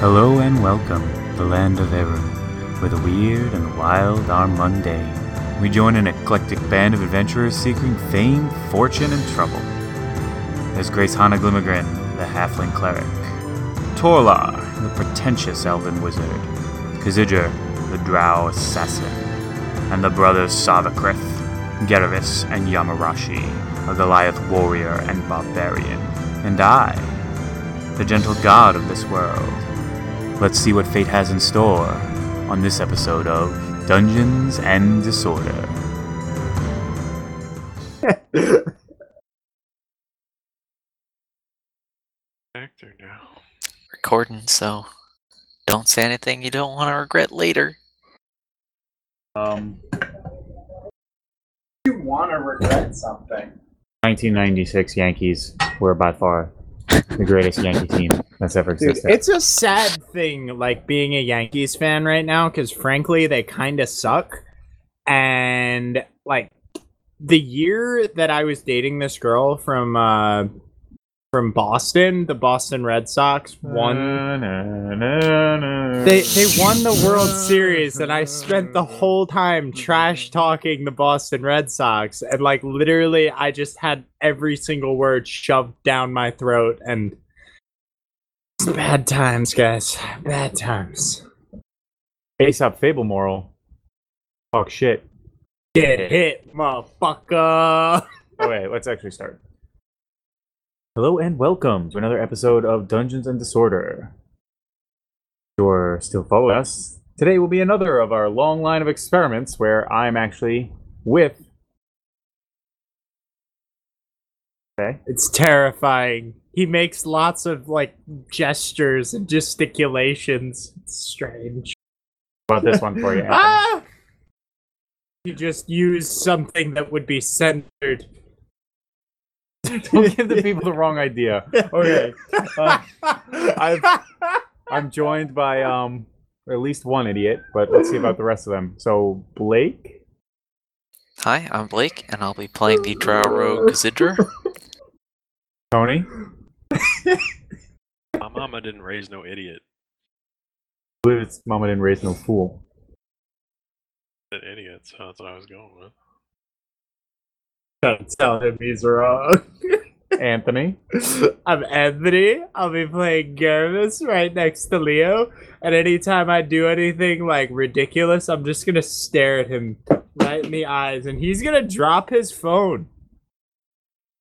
Hello and welcome the land of error, where the weird and the wild are mundane. We join an eclectic band of adventurers seeking fame, fortune, and trouble. There's Grace Hanna Glimmergrin, the halfling cleric, Torlar, the pretentious elven wizard, Kazidra, the drow assassin, and the brothers Savakrith, Geravis, and Yamarashi, a Goliath warrior and barbarian, and I, the gentle god of this world. Let's see what fate has in store on this episode of Dungeons and Disorder. actor now. recording, so don't say anything you don't want to regret later. Um, you want to regret something. 1996 Yankees were by far the greatest Yankee team that's ever Dude, existed. it's a sad thing, like being a Yankees fan right now, because frankly, they kind of suck. And like the year that I was dating this girl from uh from Boston, the Boston Red Sox won. They they won the World Series, and I spent the whole time trash talking the Boston Red Sox, and like literally, I just had every single word shoved down my throat, and bad times, guys, bad times. Aesop Fable moral. Fuck shit. Get hit, motherfucker. Oh wait, let's actually start. Hello and welcome to another episode of Dungeons and Disorder. If you're still following us, today will be another of our long line of experiments where I'm actually with. Okay. It's terrifying. He makes lots of like gestures and gesticulations. It's strange. About this one for you? Ah! You just use something that would be censored. Don't give the people the wrong idea. Okay. Uh, I've, I'm joined by um at least one idiot, but let's see about the rest of them. So Blake, Hi, I'm Blake, and I'll be playing the Drow Rogue Kazidra. Tony, My mama didn't raise no idiot. I believe it's Mama didn't raise no fool. An idiot, so that's what I was going with. Don't tell him he's wrong. Anthony, I'm Anthony. I'll be playing Garamus right next to Leo. And anytime I do anything like ridiculous, I'm just gonna stare at him right in the eyes, and he's gonna drop his phone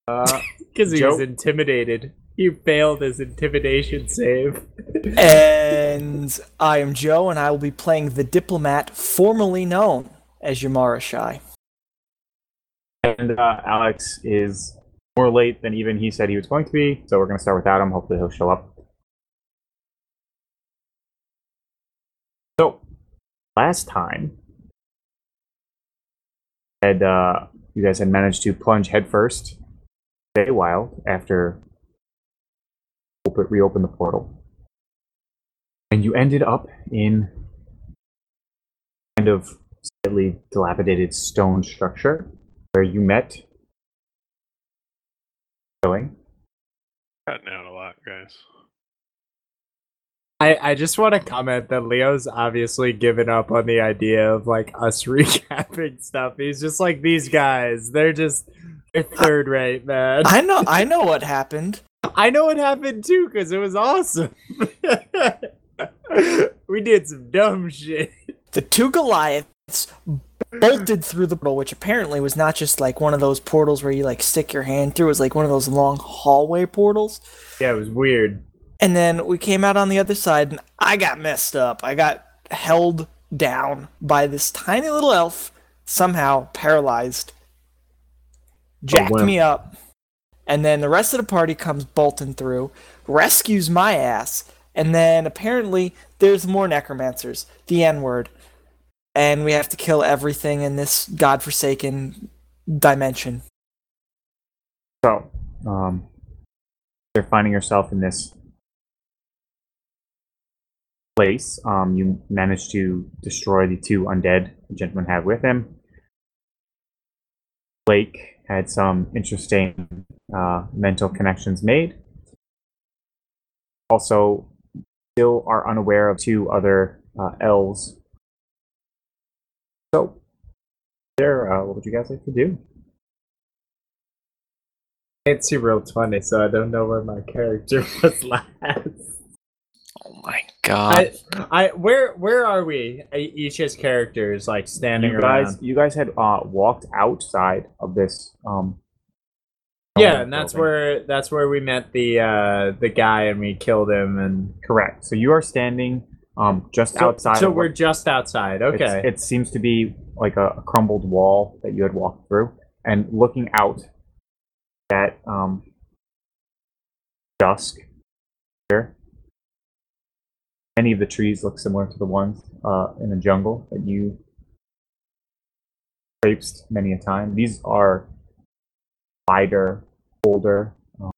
uh, because he's Joe? intimidated. He failed his intimidation save. And I am Joe, and I will be playing the diplomat formerly known as Yamara Shai. And uh, Alex is more late than even he said he was going to be. So we're gonna start without him. Hopefully he'll show up. So last time, had uh, you guys had managed to plunge headfirst, Feywild after open, reopen the portal, and you ended up in kind of slightly dilapidated stone structure where you met going. Cutting out a lot, guys. I, I just want to comment that Leo's obviously given up on the idea of like us recapping stuff. He's just like these guys. They're just they're third rate, man. I know, I know what happened. I know what happened too because it was awesome. we did some dumb shit. The two Goliaths bolted through the portal, which apparently was not just like one of those portals where you like stick your hand through. It was like one of those long hallway portals. Yeah, it was weird. And then we came out on the other side, and I got messed up. I got held down by this tiny little elf, somehow paralyzed, jacked wimp. me up, and then the rest of the party comes bolting through, rescues my ass, and then apparently there's more necromancers, the N word, and we have to kill everything in this godforsaken dimension. So, um, you're finding yourself in this place. Um, you managed to destroy the two undead the gentleman had with him. Blake had some interesting uh, mental connections made. Also, still are unaware of two other uh, elves. So, there, uh, what would you guys like to do? Can't see Roll20, so I don't know where my character was last. Oh my god. I, I, where, where are we? Each as characters, like standing You guys, around. you guys had uh, walked outside of this. Um, Yeah, and that's where that's where we met the uh the guy and we killed him and Correct. So you are standing um, just so, outside. So we're what- just outside. Okay. It seems to be like a, a crumbled wall that you had walked through, and looking out at um, dusk here. Many of the trees look similar to the ones uh, in the jungle that you traipsed many a time. These are wider, older. Um,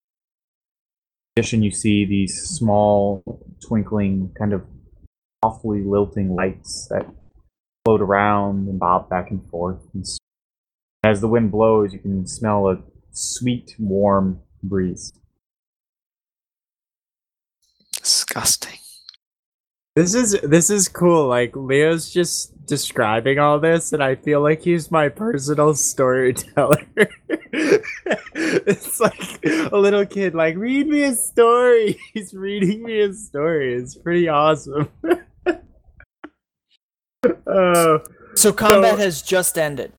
in addition, you see these small, twinkling, kind of softly lilting lights that float around and bob back and forth. And as the wind blows, you can smell a sweet, warm breeze. Disgusting. This is this is cool. Like Leo's just describing all this, and I feel like he's my personal storyteller. it's like a little kid, like read me a story. He's reading me a story. It's pretty awesome. Oh, So combat So- has just ended.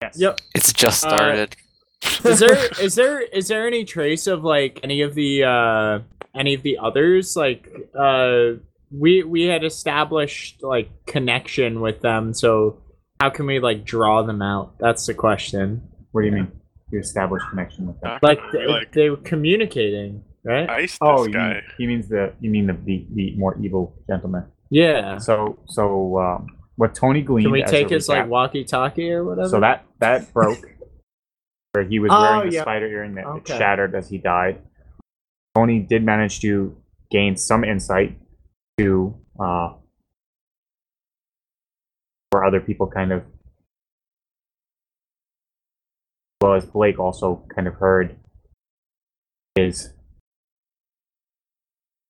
Yes. yep. It's just Uh, started. Is there is there is there any trace of like any of the uh any of the others? Like uh we we had established like connection with them, so how can we like draw them out? That's the question. What do you mean? You established connection with them. Uh, Like they, like they were communicating, right? iced Oh, this you guy. mean, he means the you mean the, the the more evil gentleman. Yeah. So so um, what Tony gleaned. Can we take his like walkie-talkie or whatever? So that that broke. where he was Oh, wearing the yeah. spider earring that Okay. shattered as he died. Tony did manage to gain some insight to uh, where other people kind of, well as Blake also kind of heard, is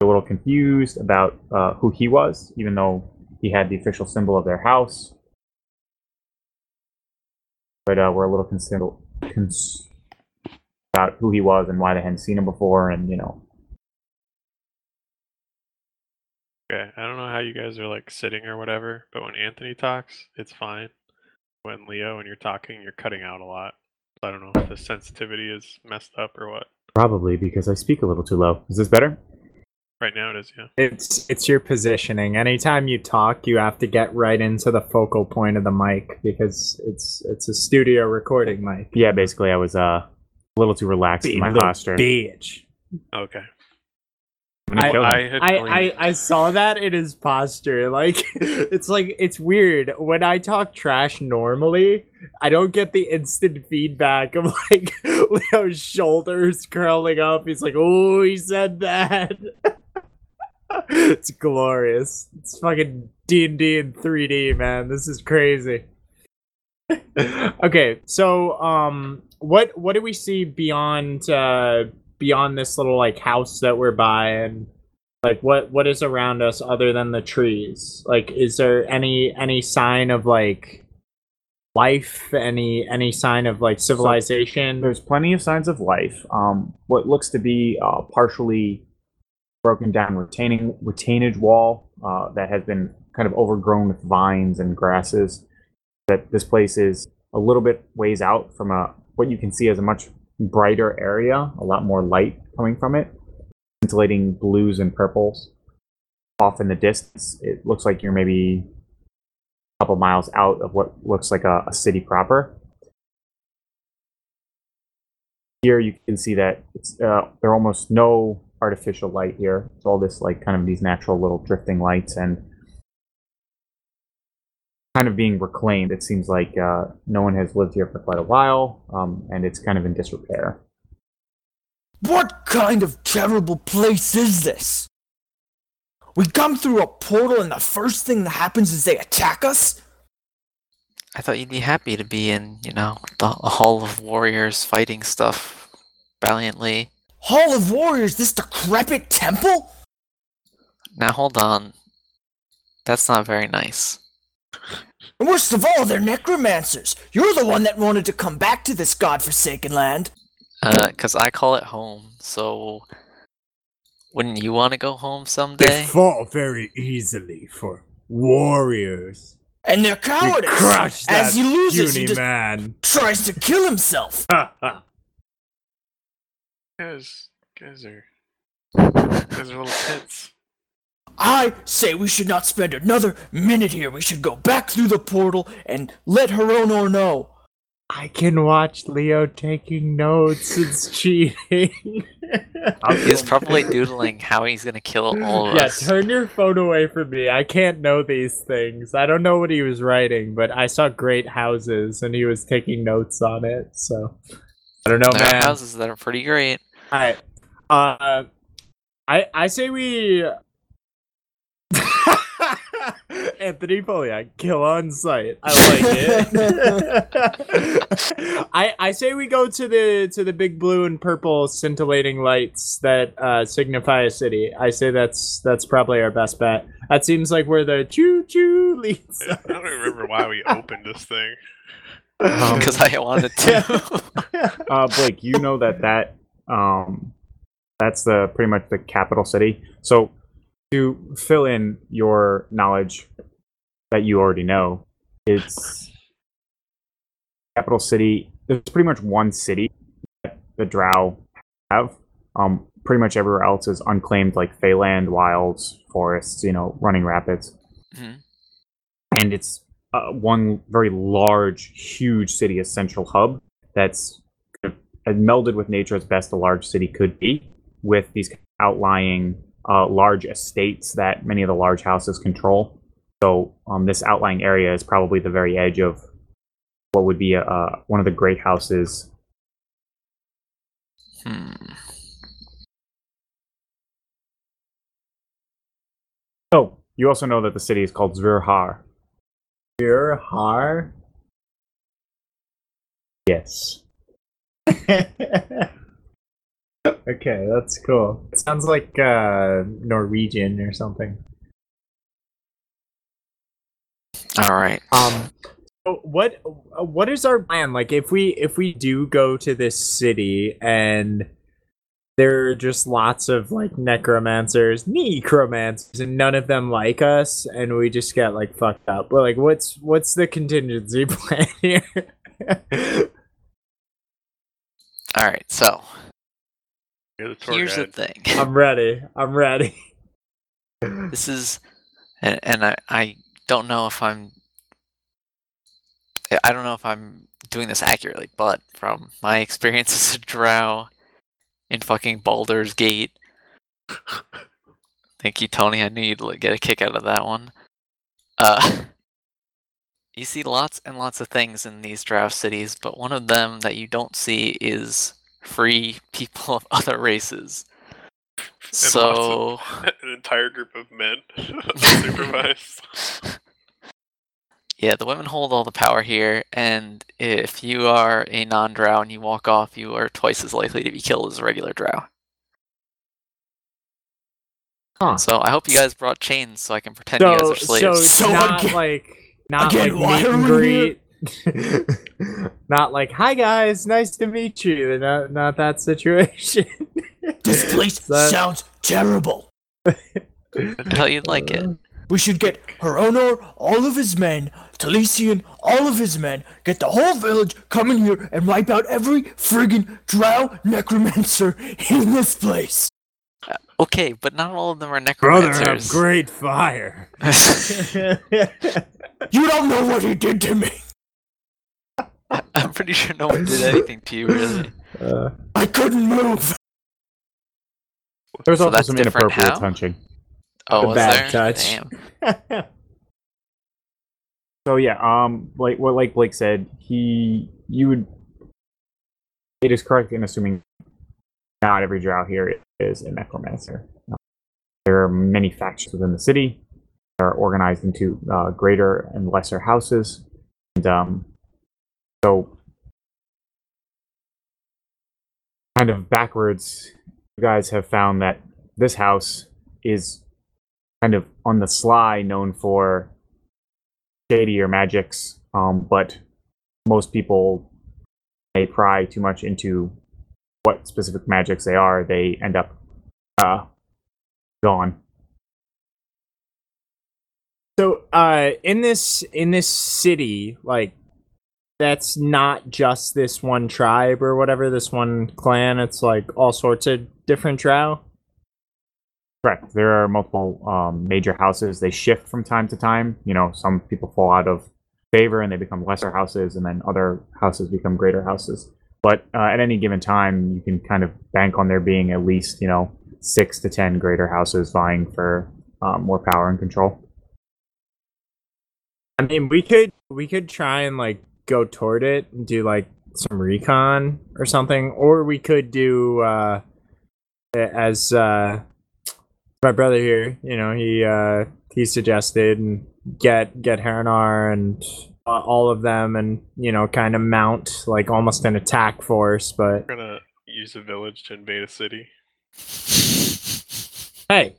a little confused about uh, who he was, even though he had the official symbol of their house. But uh, we're a little concerned cons- about who he was and why they hadn't seen him before, and you know, Okay, I don't know how you guys are like sitting or whatever, but when Anthony talks, it's fine. When Leo and you're talking, you're cutting out a lot. So I don't know if the sensitivity is messed up or what. probably because I speak a little too low. Is this better? Right now it is, yeah. It's it's your positioning. Anytime you talk, you have to get right into the focal point of the mic because it's it's a studio recording mic. Yeah, basically, I was uh, a little too relaxed in my Little posture. bitch. Okay. I'm I- I had I, gleaned- I I saw that in his posture. Like it's like it's weird when I talk trash normally. I don't get the instant feedback of like Leo's shoulders curling up. He's like, "Oh, he said that." it's glorious. It's fucking D and D in 3D, man. This is crazy. okay, so um, what what do we see beyond uh beyond this little like house that we're by and like what what is around us other than the trees like is there any any sign of like life any any sign of like civilization There's plenty of signs of life. Um, what looks to be a partially broken down retaining retainage wall uh, that has been kind of overgrown with vines and grasses. That this place is a little bit ways out from a what you can see as a much brighter area, a lot more light coming from it, scintillating blues and purples. Off in the distance, it looks like you're maybe a couple miles out of what looks like a, a city proper here you can see that uh, there are almost no artificial light here. It's all this like kind of these natural little drifting lights and kind of being reclaimed. It seems like uh, no one has lived here for quite a while, um, and it's kind of in disrepair. What kind of terrible place is this? We come through a portal and the first thing that happens is they attack us? I thought you'd be happy to be in, you know, the, the Hall of Warriors fighting stuff valiantly. Hall of Warriors, this decrepit temple? Now hold on. That's not very nice. And worst of all, they're necromancers. You're the one that wanted to come back to this godforsaken land. Uh, cause I call it home. So, wouldn't you want to go home someday? They someday? fall very easily for warriors. And they're We cowardice. crush that As he loses, he puny just man. tries to kill himself. Guys, guys are guys are little tense. I say we should not spend another minute here. We should go back through the portal and let Hironor know. I can watch Leo taking notes. It's cheating. He's probably doodling how he's gonna kill all of yeah, us. Yeah, turn your phone away from me. I can't know these things. I don't know what he was writing, but I saw great houses and he was taking notes on it. So I don't know, there are man. houses that are pretty great. All right. Uh, I I say we. Anthony Poliak, kill on sight. I like it. I I say we go to the to the big blue and purple scintillating lights that uh, signify a city. I say that's that's probably our best bet. That seems like where the choo choo leads. I don't remember why we opened this thing. Um, Because I wanted to. uh, Blake, you know that that um, that's the pretty much the capital city. So to fill in your knowledge that you already know, it's capital city. There's pretty much one city that the Drow have. Um, pretty much everywhere else is unclaimed, like Feyland, wilds, forests. You know, running rapids, Mhm. and it's uh, one very large, huge city, a central hub that's as melded with nature as best a large city could be, with these outlying uh, large estates that many of the large houses control. So um, this outlying area is probably the very edge of what would be a, uh, one of the great houses. Hmm. Oh, you also know that the city is called Zvirhar. Your har. Yes. okay, that's cool. It sounds like uh, Norwegian or something. All right. Um, so what what is our plan? Like, if we if we do go to this city and there are just lots of like necromancers, necromancers, and none of them like us, and we just get like fucked up. But like, what's what's the contingency plan here? All right. So You're the tour here's the thing. I'm ready. I'm ready. This is, and, and I, I don't know if I'm, I don't know if I'm doing this accurately, but from my experience as a drow in fucking Baldur's Gate, thank you, Tony. I knew you'd get a kick out of that one. Uh, you see lots and lots of things in these drow cities, but one of them that you don't see is free people of other races. lots of- So. An entire group of men unsupervised. Yeah, the women hold all the power here, and if you are a non-drow and you walk off, you are twice as likely to be killed as a regular drow. Huh. So I hope you guys brought chains so I can pretend you guys So are slaves. so it's So not again- like not again, like meet and greet. not like hi guys, nice to meet you. Not not that situation. This place That- sounds terrible. How you'd like it. Uh, we should get Hironor, all of his men, Talisian, all of his men, get the whole village, come in here, and wipe out every friggin' drow necromancer in this place. Okay, but not all of them are necromancers. Brother of great fire. You don't know what he did to me. I'm pretty sure no one did anything to you, really. Uh, I couldn't move. There's So also that's some different inappropriate how? touching. Oh, The was bad there? touch. Damn. So yeah, um, like what like Blake said, he you would. It is correct in assuming not every drow here is a necromancer. Uh, There are many factions within the city. They are organized into uh, greater and lesser houses, and um, so kind of backwards, you guys have found that this house is kind of on the sly known for shadier magics, um, but most people may pry too much into what specific magics they are, they end up uh, gone. So, uh, in this in this city, like, that's not just this one tribe or whatever, this one clan. It's like all sorts of different drow. Correct. There are multiple um, major houses. They shift from time to time. You know, some people fall out of favor and they become lesser houses, and then other houses become greater houses. But uh, at any given time, you can kind of bank on there being at least, you know, six to ten greater houses vying for um, more power and control. I mean, we could we could try and like go toward it and do like some recon or something, or we could do uh, as uh, my brother here. You know, he uh, he suggested and get get Haranar and uh, all of them, and you know, kind of mount like almost an attack force. But We're gonna use a village to invade a city. hey,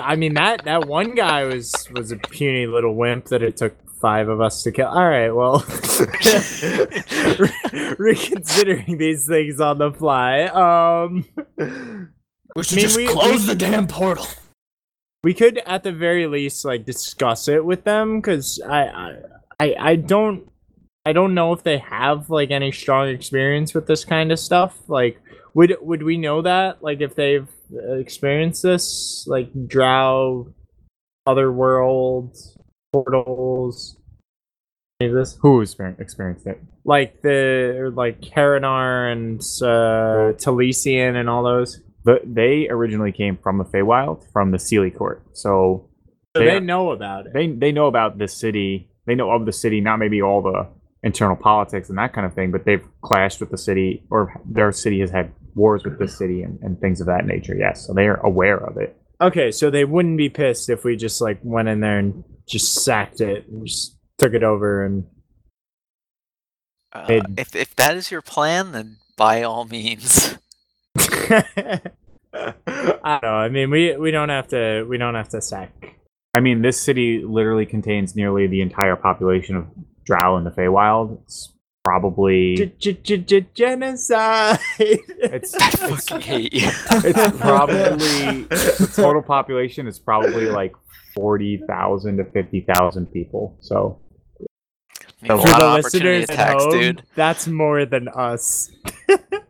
I mean that that one guy was was a puny little wimp that it took five of us to kill. All right, well, re- reconsidering these things on the fly. Um, We should mean, just we- close we- the damn portal. we could at the very least like discuss it with them because I, I I I don't I don't know if they have like any strong experience with this kind of stuff. Like, would would we know that? Like, if they've uh, experienced this, like Drow, other worlds, portals, any of this? Who experienced it? Like the like Haranar and uh, Talisian and all those. The, they originally came from the Feywild, from the Seelie Court. So So They they know about it. they they know about this city. They know of the city, not maybe all the internal politics and that kind of thing, but they've clashed with the city, or their city has had wars with this city and, and things of that nature. Yes, so they are aware of it. Okay, so they wouldn't be pissed if we just like went in there and just sacked it and just took it over and Uh, if if that is your plan, then by all means. I don't know. I mean, we we don't have to we don't have to sack. I mean, this city literally contains nearly the entire population of Drow in the Feywild. It's probably Genocide. it's I it's, fucking hate you. it's probably the total population is probably like forty thousand to fifty thousand people. So Need a For the listeners at attacks, home, dude. that's more than us.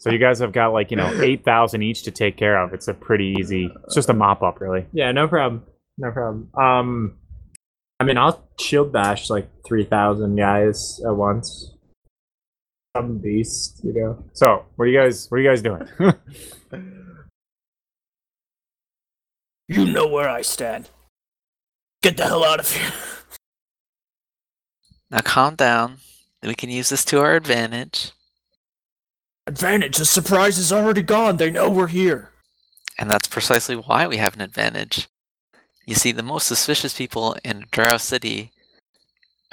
so you guys have got like you know eight thousand each to take care of. It's a pretty easy. It's just a mop up, really. Yeah, no problem. No problem. Um, I mean, I'll shield bash like three thousand guys at once. Some beast, you know. So what are you guys? What are you guys doing? You know where I stand. Get the hell out of here. Now calm down. We can use this to our advantage. Advantage, the surprise is already gone. They know we're here. And that's precisely why we have an advantage. You see, the most suspicious people in Drow City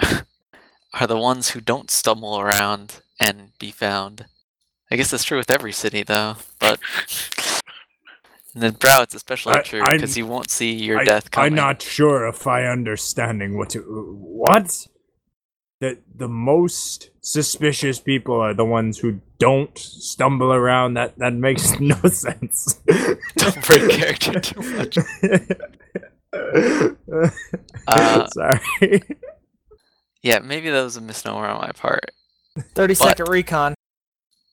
are the ones who don't stumble around and be found. I guess that's true with every city, though, but in the Drow it's especially I- true I'm- because you won't see your death coming. I'm not sure if I understanding what to, what. The the most suspicious people are the ones who don't stumble around. That that makes no sense. Don't break character too much. Uh, Sorry. Yeah, maybe that was a misnomer on my part. 30 second recon.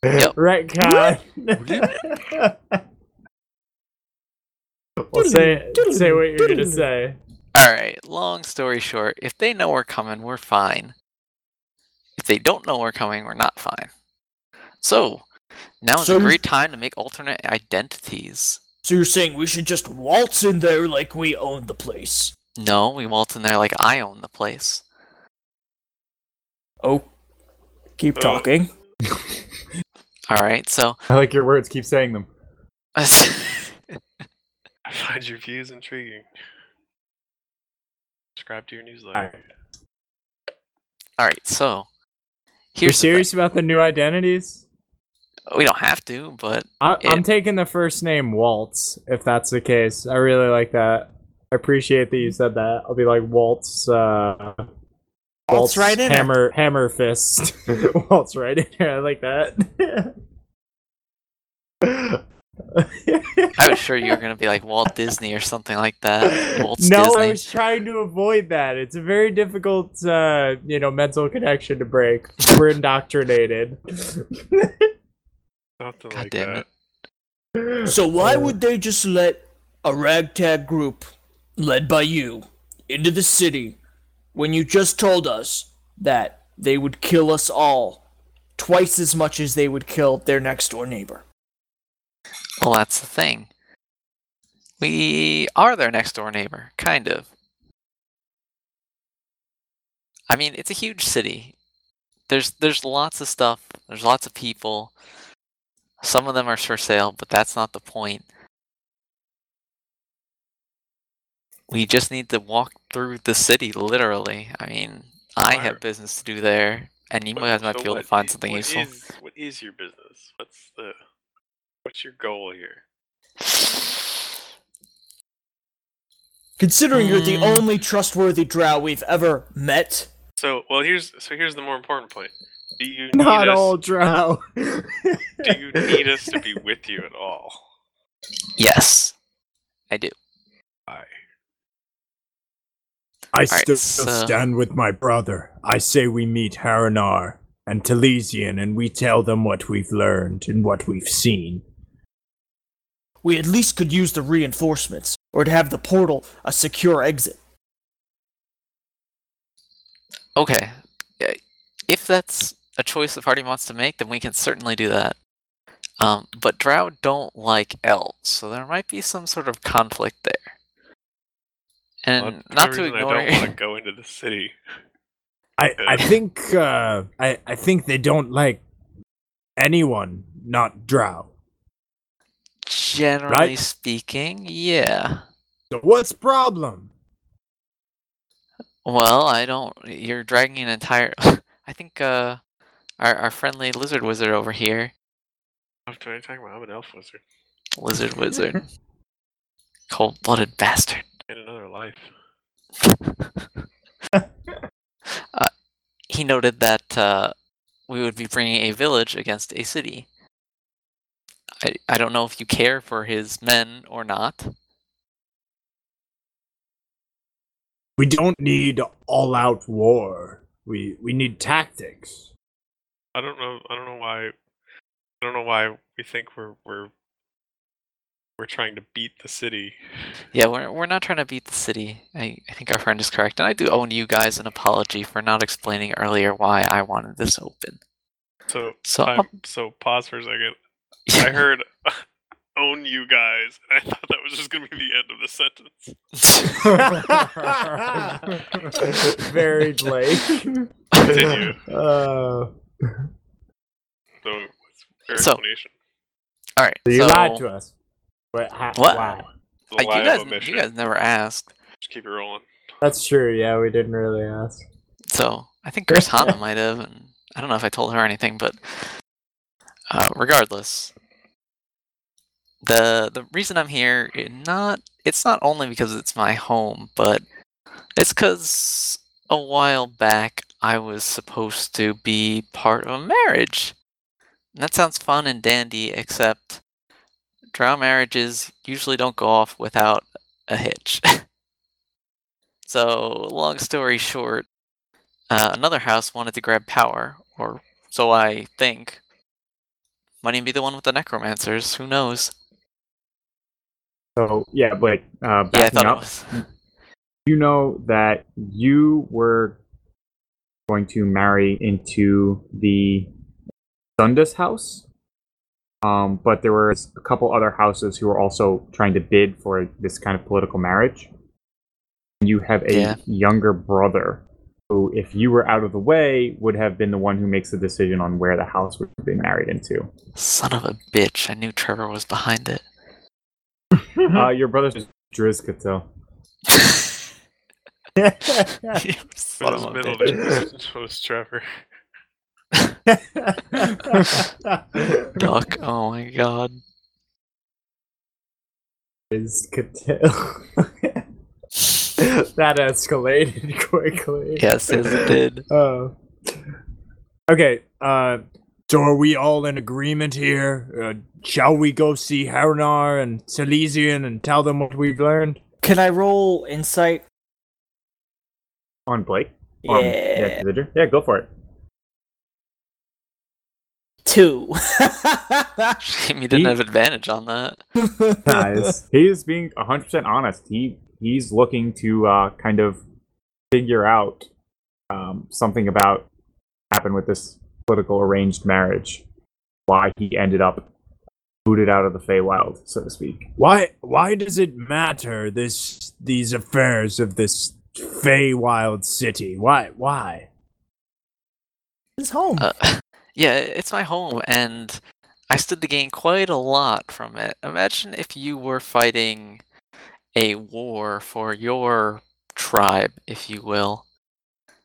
Yep. Retcon. well, say say what you're gonna say. Alright, long story short, if they know we're coming, we're fine. If they don't know we're coming, we're not fine. So, now is So a great time to make alternate identities. So you're saying we should just waltz in there like we own the place? No, we waltz in there like I own the place. Oh. Keep uh. talking. Alright, so I like your words. Keep saying them. I find your views intriguing. Subscribe to your newsletter. Alright, so You're here's the thing. serious about the new identities? We don't have to, but I, Yeah. I'm taking the first name Waltz, if that's the case. I really like that. I appreciate that you said that. I'll be like Waltz. Uh, Waltz right in it. hammer, hammer fist. Waltz right in here. I like that. I was sure you were gonna be like Walt Disney or something like that. Walt no, Disney. I was trying to avoid that. It's a very difficult, uh, you know, mental connection to break. We're indoctrinated. Something God like damn that. it. So why would they just let a ragtag group, led by you, into the city when you just told us that they would kill us all twice as much as they would kill their next door neighbor? Well, that's the thing. We are their next door neighbor, kind of. I mean, it's a huge city. There's there's lots of stuff. There's lots of people. Some of them are for sale, but that's not the point. We just need to walk through the city, literally. I mean, I have business to do there, and you What- guys might so be able to find something what useful. is- what is your business? What's the what's your goal here? Considering you're the Mm. only trustworthy drow we've ever met, So well here's so here's the more important point. Do you need Not us, all drow. do you need us to be with you at all? Yes, I do. Why? I Alright, still so- stand with my brother. I say we meet Haranar and Talesian and we tell them what we've learned and what we've seen. We at least could use the reinforcements, or to have the portal a secure exit. Okay. If that's a choice the party wants to make, then we can certainly do that. Um, but Drow don't like elves, so there might be some sort of conflict there. And that's not the to reason ignore I don't want to go into the city. I, I think uh, I, I think they don't like anyone not drow. Generally Right? speaking, yeah. So what's problem? Well, I don't. You're dragging an entire. I think uh, our our friendly lizard wizard over here, What are you talking about? I'm an elf wizard lizard wizard, cold-blooded bastard. in another life. uh, he noted that uh, we would be bringing a village against a city. I, I don't know if you care for his men or not. We don't need all out war. We we need tactics. I don't know. I don't know why. I don't know why we think we're we're we're trying to beat the city. Yeah, we're, we're not trying to beat the city. I, I think our friend is correct. And I do owe you guys an apology for not explaining earlier why I wanted this open. So So, time, um, so pause for a second. I heard own you guys, and I thought that was just gonna be the end of the sentence. Very Blake. Continue. Uh, So So- all right. so you so, lied to us. What? ha- What? Why? The uh, you guys, you guys never asked. Just keep it rolling. That's true. Yeah, we didn't really ask. So I think Hannah might have, and I don't know if I told her anything, but uh, regardless, the the reason I'm here not it's not only because it's my home, but it's because a while back I was supposed to be part of a marriage. And that sounds fun and dandy, except drow marriages usually don't go off without a hitch. so, long story short, uh, another house wanted to grab power, or so I think. Might even be the one with the necromancers. Who knows? So yeah, Blake. Uh, backing thought up, you know that you were going to marry into the Dundas house, um, but there were a couple other houses who were also trying to bid for this kind of political marriage. You have a Yeah. younger brother who, if you were out of the way, would have been the one who makes the decision on where the house would be married into. Son of a bitch! I knew Trevor was behind it. Uh, your brother's just Drizkatil. You Son of a middle bitch. name was- was Trevor. Duck. Oh my god. is Catil. that escalated quickly. Yes, yes, it did. Oh. Okay. Uh. So are we all in agreement here? Uh, shall we go see Harunar and Silesian and tell them what we've learned? Can I roll insight? On Blake? On- Yeah. yeah, yeah, go for it. Two. Shame you didn't have advantage on that. Nice. He's being 100% honest. He he's looking to uh, kind of figure out um, something about happened with this political arranged marriage, why he ended up booted out of the Feywild, so to speak. Why? Why does it matter? This these affairs of this Feywild city. Why? Why? His home. Uh, yeah, it's my home, and I stood to gain quite a lot from it. Imagine if you were fighting a war for your tribe, if you will.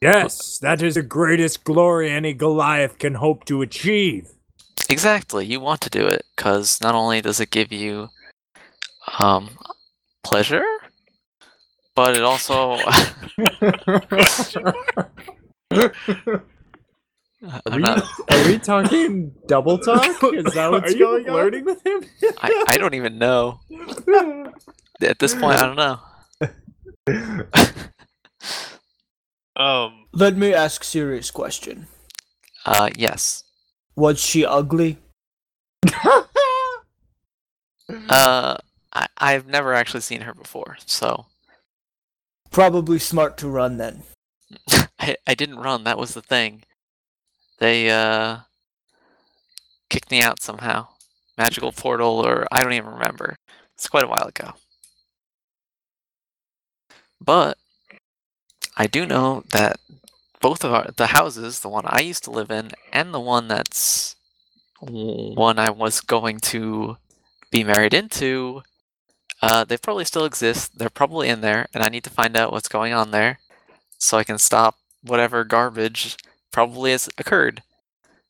Yes, that is the greatest glory any Goliath can hope to achieve. Exactly, you want to do it because not only does it give you um, pleasure, but it also. Are we, not, are we talking double talk? Is that what's Are you going on? flirting with him? I, I don't even know. At this point, I don't know. Um, Let me ask serious question. Uh, yes. Was she ugly? Uh, I, I've never actually seen her before, so Probably smart to run then. I, I didn't run. That was the thing. They uh kicked me out somehow. Magical portal, or I don't even remember. It's quite a while ago. But I do know that both of our, the houses, the one I used to live in, and the one that's one I was going to be married into, uh, they probably still exist. They're probably in there, and I need to find out what's going on there so I can stop whatever garbage probably has occurred.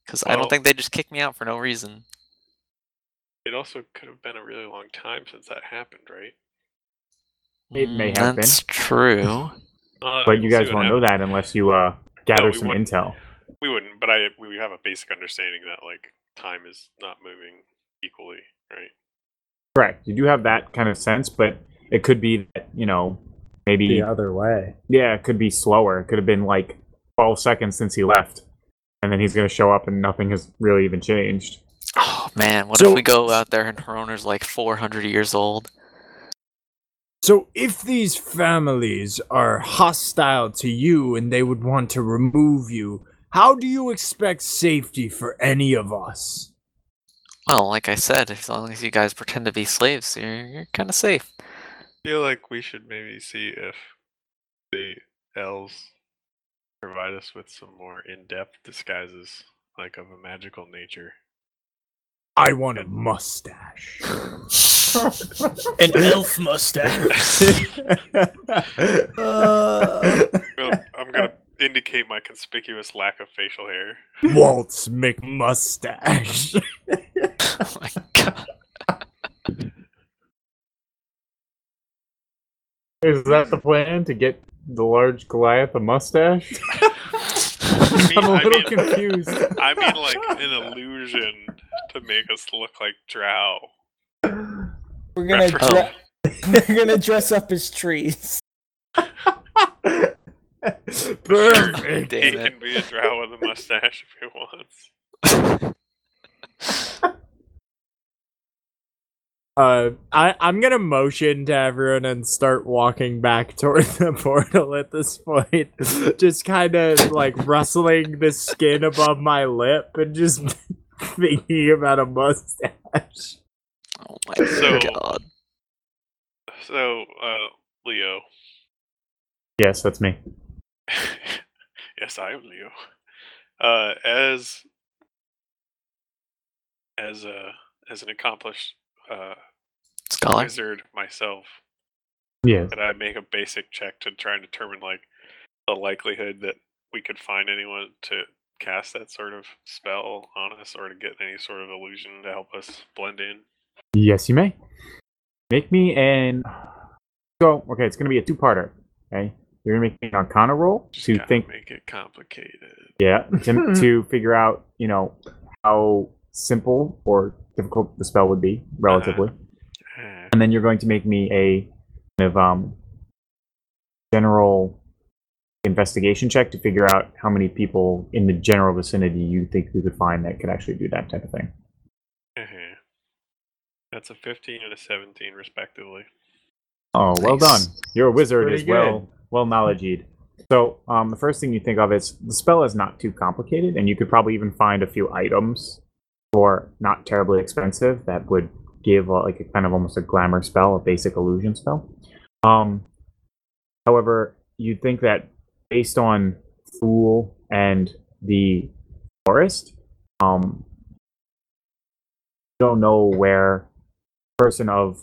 Because I don't think they just kicked me out for no reason. it also could have been a really long time since that happened, right? It may Mm, have been. That's true. Uh, But you guys won't know that unless you uh, gather we some wouldn't. intel. We wouldn't, but I we have a basic understanding that like time is not moving equally, right? Correct. You do have that kind of sense, but it could be that, you know, maybe, the other way. yeah, it could be slower. It could have been like 12 seconds since he left. And then he's going to show up and nothing has really even changed. Oh man, what So- if we go out there and Horoner's like 400 years old? So, if these families are hostile to you and they would want to remove you, how do you expect safety for any of us? Well, like I said, as long as you guys pretend to be slaves, you're, you're kind of safe. I feel like we should maybe see if the elves provide us with some more in-depth disguises, like of a magical nature. I want a mustache. An elf mustache. Uh, I'm gonna indicate my conspicuous lack of facial hair. Waltz McMustache. Oh my god. Is that the plan to get the large Goliath a mustache? I mean, I'm a I little mean- confused. I mean, like an illusion to make us look like Drow. We're gonna dre- we're gonna dress up as trees. Perfect. He it. can be a Drow with a mustache if he wants. Uh, I I'm gonna motion to everyone and start walking back toward the portal at this point, just kind of like rustling the skin above my lip and just thinking about a mustache. Oh my So- god. So, uh, Leo. yes, that's me. yes, I am Leo. Uh, as as a as an accomplished uh, Scholar? wizard myself, yeah, could I make a basic check to try and determine like the likelihood that we could find anyone to cast that sort of spell on us or to get any sort of illusion to help us blend in? Yes, you may. Make me an. So, okay, it's going to be a two parter. Okay. You're going to make me an arcana roll Just to think. make it complicated. Yeah, to, to figure out, you know, how simple or difficult the spell would be, relatively. Ah, And then you're going to make me a kind of um, general investigation check to figure out how many people in the general vicinity you think we could find that could actually do that type of thing. That's a 15 and a 17, respectively. Oh, well Nice. done. You're a wizard as well, well knowledgeed. So, um, the first thing you think of is the spell is not too complicated, and you could probably even find a few items for not terribly expensive that would give uh, like a kind of almost a glamour spell, a basic illusion spell. Um, however, you'd think that based on Fool and the forest, um, you don't know where person of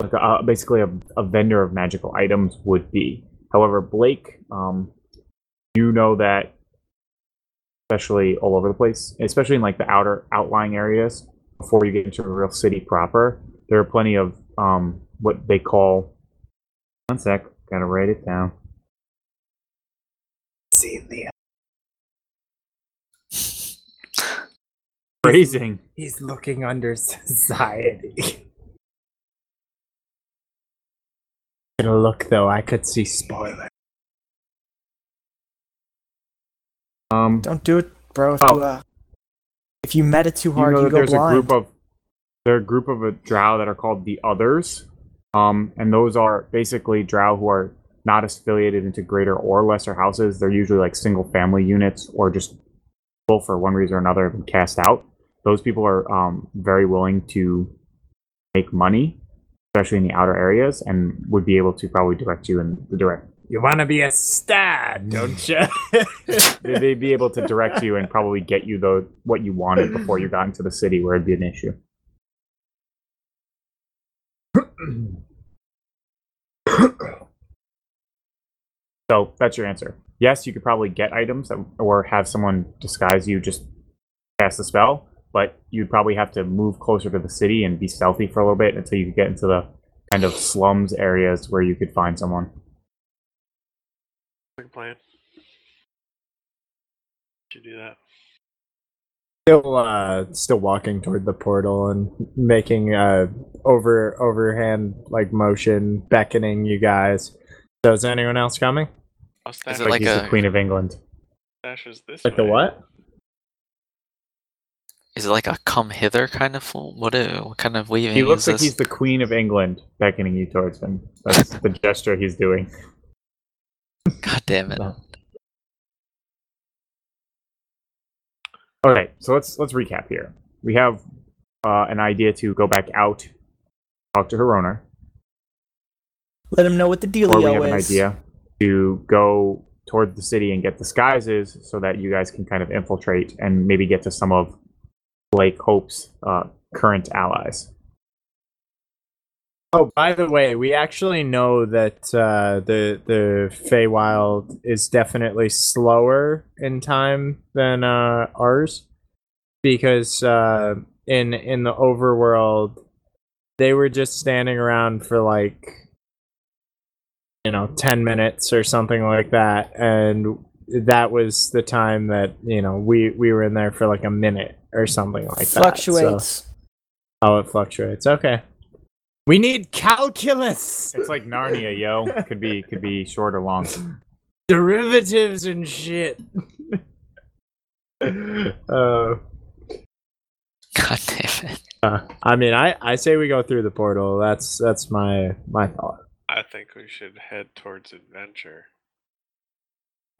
like a, basically a, a vendor of magical items would be. However, Blake, um, you know that especially all over the place, especially in like the outer outlying areas before you get into the real city proper, there are plenty of um, what they call. One sec, gotta write it down. See the Phrasing. he's looking under society. Gonna look though, I could see spoiler. Um, Don't do it, bro. If Oh. you uh, if you met it too you hard, know you, that go there's blind. a group of there are a group of a drow that are called the others um and those are basically drow who are not affiliated into greater or lesser houses they're usually like single family units or just people for one reason or another have been cast out those people are um very willing to make money especially in the outer areas and would be able to probably direct you in the direct You wanna be a star, don't you? they- they'd be able to direct you and probably get you the what you wanted before you got into the city where it'd be an issue So that's your answer. Yes, you could probably get items that, or have someone disguise you just cast the spell, but you'd probably have to move closer to the city and be stealthy for a little bit until you could get into the kind of slums areas where you could find someone. Good plan. Should do that. still uh still walking toward the portal and making uh over overhand like motion beckoning you guys so is anyone else coming Is it Like, like he's a- the Queen of England. Dash is this like the what Is it like a come hither kind of fool? What, uh, what kind of weaving He looks is like this? he's the Queen of England beckoning you towards him. That's the gesture he's doing. God damn it. No. Okay, so let's let's recap here. We have uh, an idea to go back out, talk to her owner, Let him know what the or we dealio have an idea to go towards the city and get disguises so that you guys can kind of infiltrate and maybe get to some of Blake Hope's uh, current allies. oh by the way we actually know that uh the the Feywild is definitely slower in time than uh ours because uh in in the overworld they were just standing around for like you know 10 minutes or something like that and that was the time that you know we we were in there for like a minute or something like that so- Fluctuates. oh it fluctuates okay we need calculus It's like Narnia, yo. Could be could be short or long. derivatives and shit uh, God damn it. uh, i mean i i say we go through the portal that's that's my my thought I think we should head towards adventure.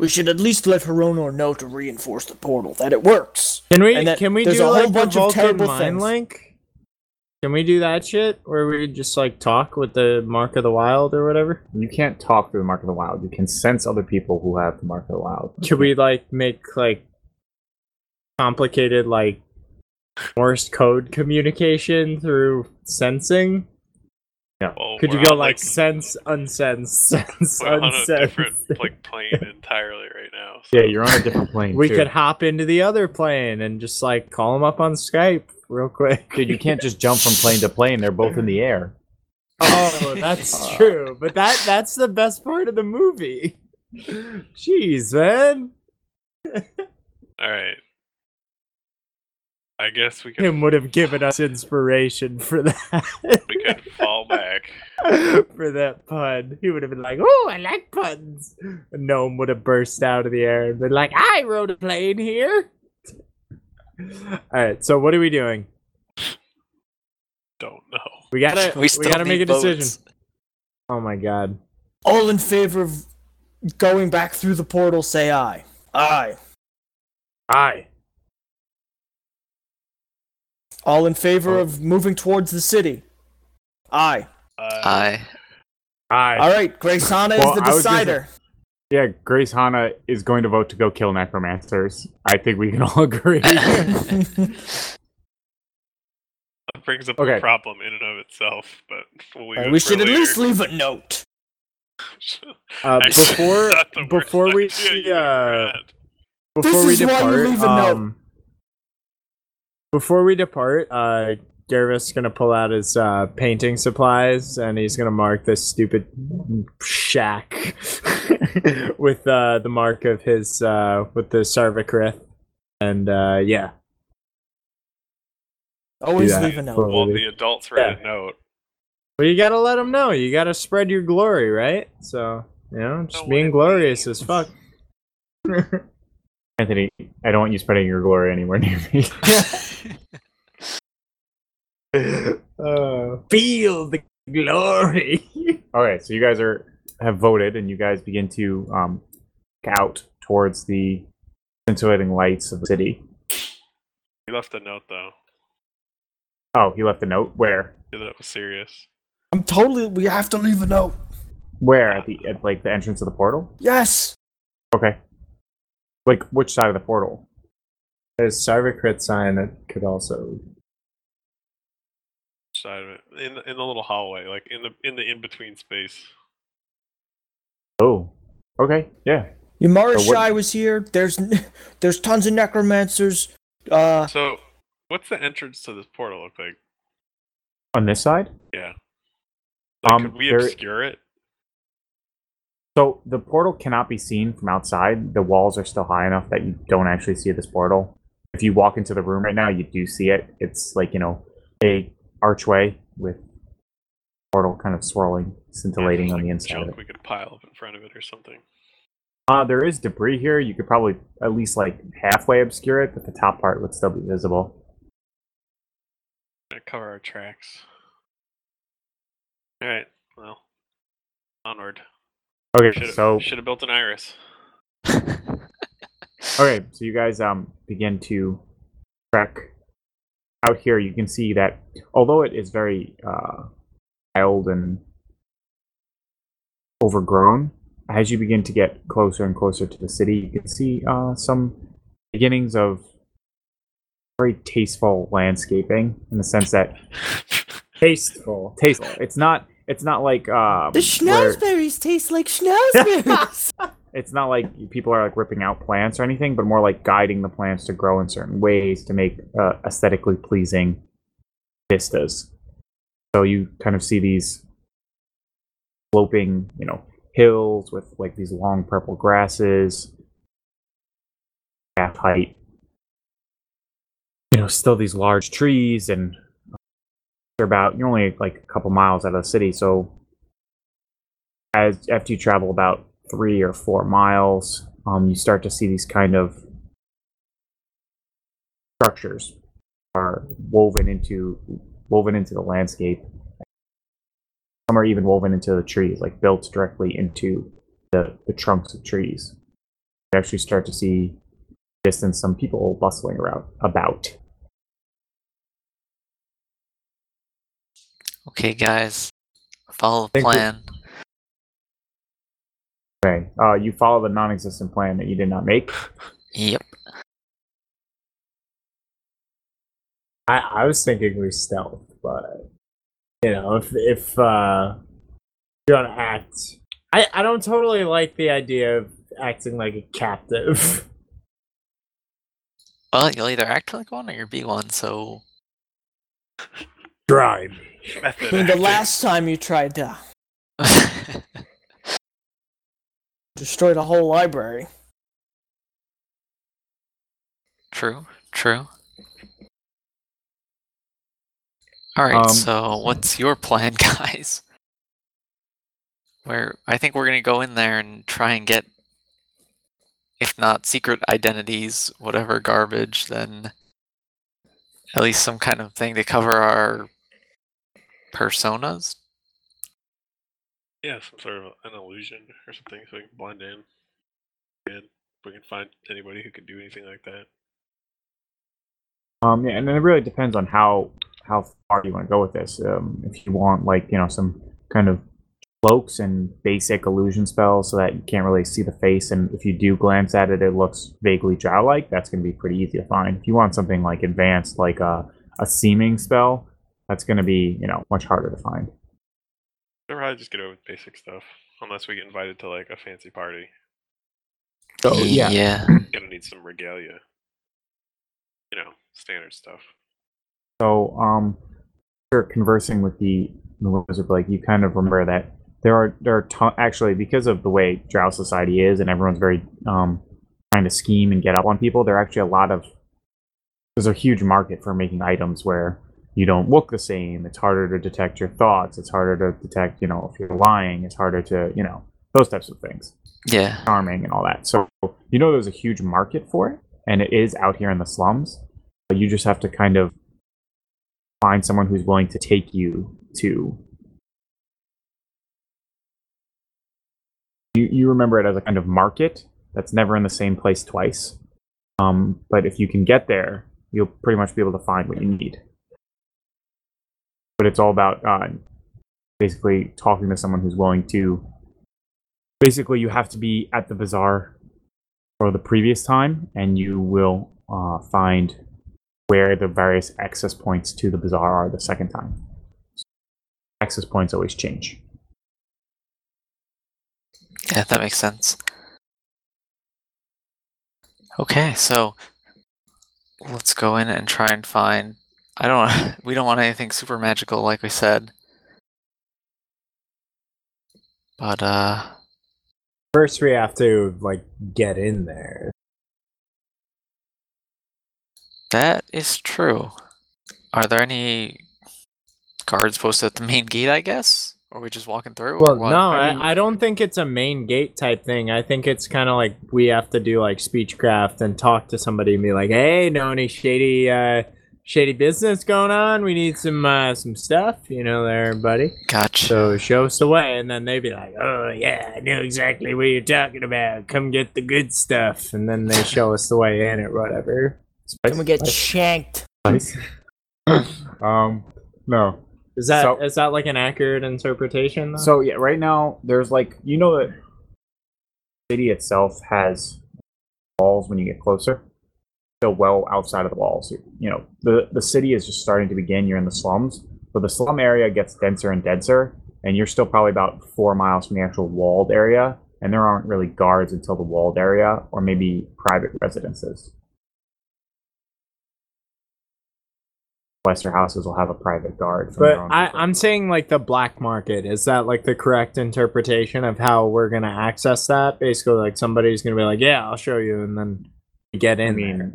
We should at least let Hironor know to reinforce the portal that it works. Can we And can we do a whole like bunch the of Vulcan terrible mind things. link? Can we do that shit where we just like talk with the Mark of the Wild or whatever? You can't talk through the Mark of the Wild. You can sense other people who have the Mark of the Wild. Could we like make like complicated like Morse code communication through sensing? Well, oh, Could you go on, like sense, unsense, sense, we're on a unsense? different like plane entirely right now. Yeah, you're on a different plane. we too. could hop into the other plane and just like call them up on Skype real quick. Dude, you can't just jump from plane to plane. They're both in the air. Oh, that's true. But that that's the best part of the movie. Jeez, man. All right. I guess we could Him would have given us inspiration for that. we could fall back. for that pun. He would have been like, "Oh, I like puns." A gnome would have burst out of the air and been like, "I rode a plane here." All right, so what are we doing? Don't know. We gotta We we, gotta make a need decision. Oh my god. All in favor of going back through the portal, say aye. Aye. Aye. All in favor of moving towards the city. Aye. Uh, I Aye. All right, Grace Hana Well, is the I was gonna say- decider. Yeah, Grace Hana is going to vote to go kill necromancers. I think we can all agree. that brings up Okay. a problem in and of itself, but we'll leave it we for should at later. least leave a note. Uh, Actually, before not the worst before we idea you've uh, had. before This we is why you depart, leave a note. um, before we depart, uh, Garvis gonna pull out his uh, painting supplies and he's gonna mark this stupid shack with uh, the mark of his uh, with the Sarvikrith, and uh, yeah, Always that. leave a note. Cool. Well, the adults read a note. well, you gotta let them know. You gotta spread your glory, right? So you know, just Know what being glorious means. as fuck. Anthony, I don't want you spreading your glory anywhere near me. uh, feel the glory. All right, so you guys are have voted, and you guys begin to um, out towards the scintillating lights of the city. He left a note though. Oh, he left a note. Where? That was serious. I'm totally. We have to leave a note. Where at the at like the entrance of the portal? Yes. Okay. Like which side of the portal? There's Sarvikrit sign that could also. Side of it in the, in the little hallway, like in the in the in between space. Oh. Okay. Yeah. Yamara So what- Shai was here. There's there's tons of necromancers. Uh, So, what's the entrance to this portal look like? On this side. Yeah. Like, Um, could we there- obscure it? So the portal cannot be seen from outside. The walls are still high enough that you don't actually see this portal. If you walk into the room right now, you do see it. It's like you know a archway with portal kind of swirling, scintillating There's, on the like, inside of junk it. we could pile up in front of it or something. Uh, there is debris here. You could probably at least like halfway obscure it, but the top part would still be visible. Gonna cover our tracks. All right. Well, onward. Okay, Should so should have built an iris. Okay, so you guys um begin to trek out here. You can see that although it is very uh, wild and overgrown, as you begin to get closer and closer to the city, you can see uh, some beginnings of very tasteful landscaping in the sense that Tasteful. tasteful. It's not. It's not like um, the where- snozzberries taste like snozzberries. it's not like people are like ripping out plants or anything, but more like guiding the plants to grow in certain ways to make uh, aesthetically pleasing vistas. So you kind of see these sloping, you know, hills with like these long purple grasses, half height. You know, still these large trees, and they're about you're only like a couple miles out of the city, so as after you travel about three or four miles, um, you start to see these kind of structures are woven into woven into the landscape. Some are even woven into the trees, like built directly into the, the trunks of trees. You actually start to see distance some people bustling around about. okay, guys, follow the Think we- plan. Okay, uh, you follow the non-existent plan that you did not make. Yep. I, I was thinking we stealth, but you know, if if uh, you're gonna act, I I don't totally like the idea of acting like a captive. Well, you'll either act like one or you'll be one. So Try me. I mean, the last time you tried to destroy the whole library. true, true. All right. Um, so what's your plan, guys? Where I think we're gonna go in there and try and get, if not secret identities, whatever garbage, then at least some kind of thing to cover our personas. Yeah, some sort of an illusion or something so we can blend in. And we can find anybody who can do anything like that. Um, yeah, and then it really depends on how how far you want to go with this. Um, if you want like you know some kind of cloaks and basic illusion spells so that you can't really see the face, and if you do glance at it, it looks vaguely drow-like. That's going to be pretty easy to find. If you want something like advanced, like a a seeming spell, that's going to be you know much harder to find. They'll probably just get over with basic stuff. Unless we get invited to like a fancy party. So yeah, yeah. Gonna need some regalia. You know, standard stuff. So, um, you're conversing with the the wizard, like you kind of remember that there are there are ton- actually because of the way Drow society is, and everyone's very um trying to scheme and get up on people. There are actually a lot of there's a huge market for making items where you don't look the same. It's harder to detect your thoughts. It's harder to detect, you know, if you're lying. It's harder to, you know, those types of things Yeah. charming and all that. So you know there's a huge market for it, and it is out here in the slums. But you just have to kind of find someone who's willing to take you to. You you remember it as a kind of market that's never in the same place twice. Um, but if you can get there, you'll pretty much be able to find what you need. But it's all about uh, basically talking to someone who's willing to basically you have to be at the bazaar for the previous time and you will uh, find where the various access points to the bazaar are the second time access points always change Yeah, that makes sense. Okay, so let's go in and try and find. I don't. We don't want anything super magical, like we said. But uh, First, we have to like get in there. that is true. Are there any guards posted at the main gate? I guess, or are we just walking through? or Well, what? no, I I, I don't think it's a main gate type thing. I think it's kind of like we have to do like speechcraft and talk to somebody and be like, "Hey, know any shady, uh, shady business going on? We need some, uh, some stuff, you know, there, buddy." Gotcha. So show us the way, and then they'd be like, "Oh yeah, I know exactly what you're talking about. Come get the good stuff." And then they show us the way in or whatever. And we get shanked. Nice. um no Is that is So- that like an accurate interpretation? Though? So yeah, right now there's like you know that city itself has walls when you get closer. Still well outside of the walls. You know, the the city is just starting to begin. You're in the slums, but the slum area gets denser and denser, and you're still probably about four miles from the actual walled area. And there aren't really guards until the walled area, or maybe private residences. Wester houses will have a private guard. But I, I'm saying like the black market. Is that like the correct interpretation of how we're gonna access that? Basically, like somebody's gonna be like, "Yeah, I'll show you," and then you get I in mean, there.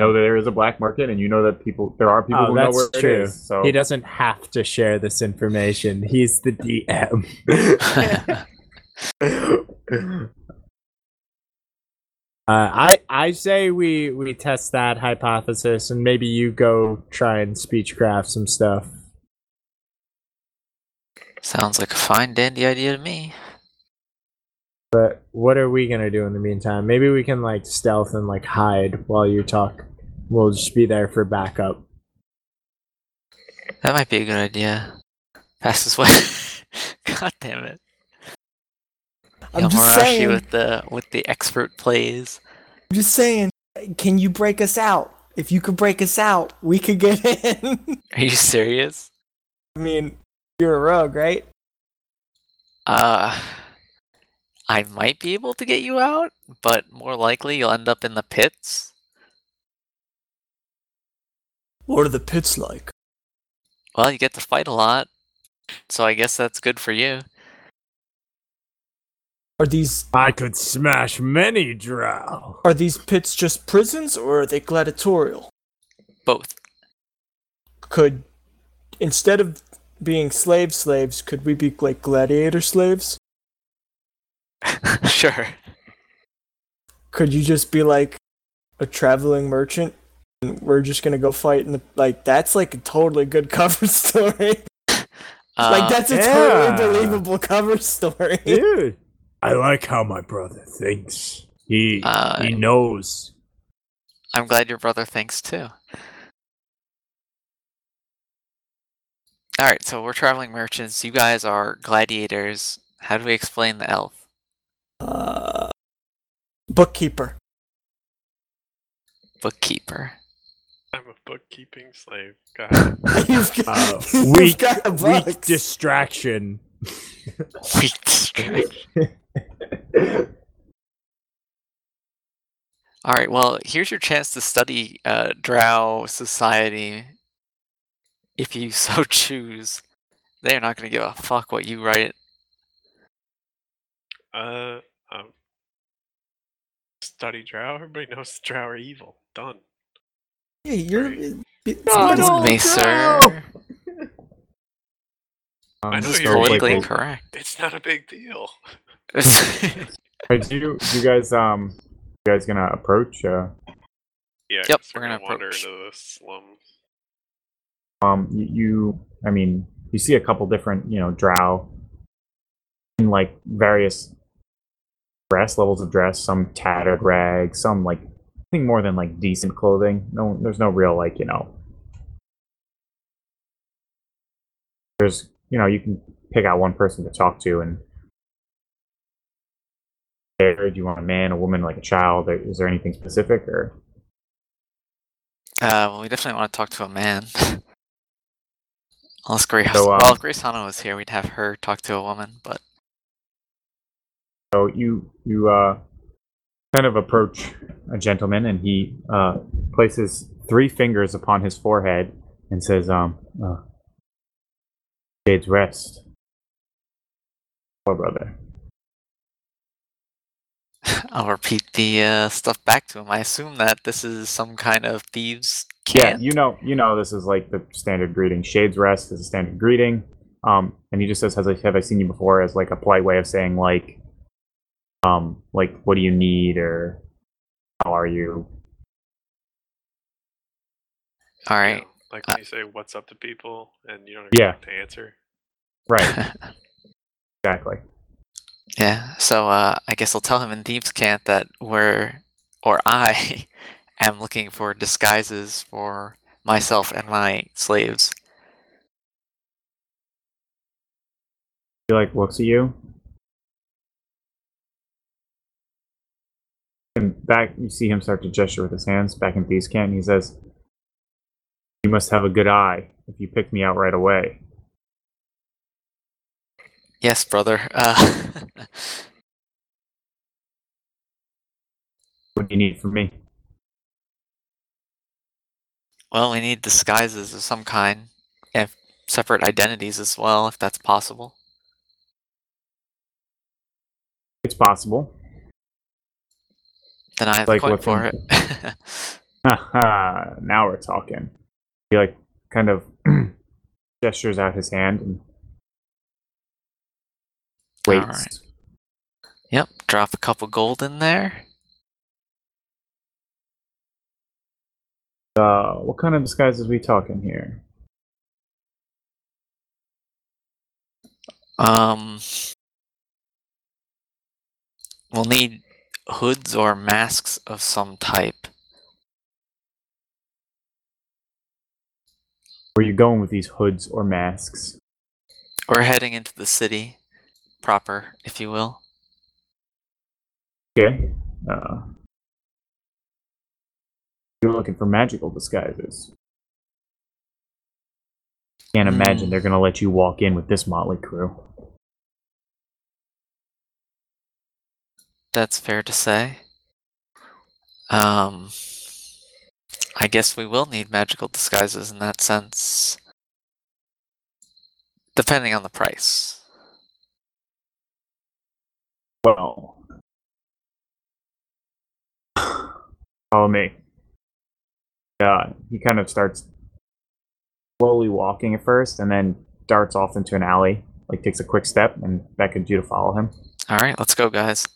Know that there is a black market, and you know that people there are people Oh, who know that's where true. it is. So He doesn't have to share this information. He's the DM. Uh, I I say we we test that hypothesis, and maybe you go try and speechcraft some stuff. Sounds like a fine dandy idea to me. But what are we gonna do in the meantime? Maybe we can like stealth and like hide while you talk. We'll just be there for backup. That might be a good idea. Fastest way. God damn it. I'm just Yamarashi saying. with the with the expert plays. I'm just saying. Can you break us out? If you could break us out, we could get in. Are you serious? I mean, you're a rogue, right? Uh, I might be able to get you out, but more likely you'll end up in the pits. What are the pits like? Well, you get to fight a lot, so I guess that's good for you. Are these I could smash many drow. are these pits just prisons or are they gladiatorial? Both. Could instead of being slave slaves, could we be like gladiator slaves? sure. Could you just be like a traveling merchant? And we're just gonna go fight in the like that's like a totally good cover story. Uh, like that's a yeah. totally believable cover story. Dude, I like how my brother thinks. He Uh, he knows. I'm glad your brother thinks too. Alright, so we're traveling merchants. You guys are gladiators. How do we explain the elf? Uh, bookkeeper. Bookkeeper. I'm a bookkeeping slave. Go ahead. You've got, Uh, you've weak, got a weak distraction. Weak distraction. All right. Well, here's your chance to study uh, Drow society, if you so choose. They're not going to give a fuck what you write. Uh, um, study drow. Everybody knows drow are evil. Done. Yeah, you're. It's No, not- no. me, sir. Um, I know so, you're Politically incorrect. It's not a big deal. Right, do you, do you guys um you guys gonna approach uh Yeah. Yep, we're gonna wander approach. into the slums. um you, you I mean you see a couple different you know drow in like various dress levels of dress some tattered rags some like nothing more than like decent clothing no there's no real like you know there's you know you can pick out one person to talk to and do you want a man a woman like a child is there anything specific or Uh, well, we definitely want to talk to a man. Unless Grace, So, well, um, if Grace Hana was here, we'd have her talk to a woman. But So you you uh kind of approach a gentleman, and he uh places three fingers upon his forehead and says, "Um, uh, Shades rest, poor brother." I'll repeat the uh, stuff back to him. I assume that this is some kind of thieves' Yeah, you know you know this is like the standard greeting. Shades rest is a standard greeting. Um, and he just says, "Has I have I seen you before?" as like a polite way of saying like, um, like what do you need or how are you? All right. You right. know, like Uh, when you say "What's up" to people, and you don't Yeah. expect to answer. Right, exactly. yeah. So uh, I guess I'll tell him in thieves' cant that we're, or I, am looking for disguises for myself and my slaves. He like looks at you. And back you see him start to gesture with his hands back in Thieves Cant and he says, You must have a good eye if you pick me out right away. Yes, brother. Uh, What do you need from me? well, we need disguises of some kind, and separate identities as well, if that's possible. It's possible. Then I have Like coin for it. Now we're talking. He like kind of gestures out his hand and waits. Yep, drop a couple gold in there. Uh, what kind of disguises we talking here? Um, we'll need hoods or masks of some type. Where you going with these hoods or masks? We're heading into the city proper, if you will. Okay. Uh, You're looking for magical disguises. Can't imagine Hmm. they're gonna let you walk in with this motley crew. That's fair to say. Um, I guess we will need magical disguises in that sense. Depending on the price. Well, follow me. Yeah, he kind of starts slowly walking at first, and then darts off into an alley. Like takes a quick step, and beckons you to follow him. All right, let's go, guys.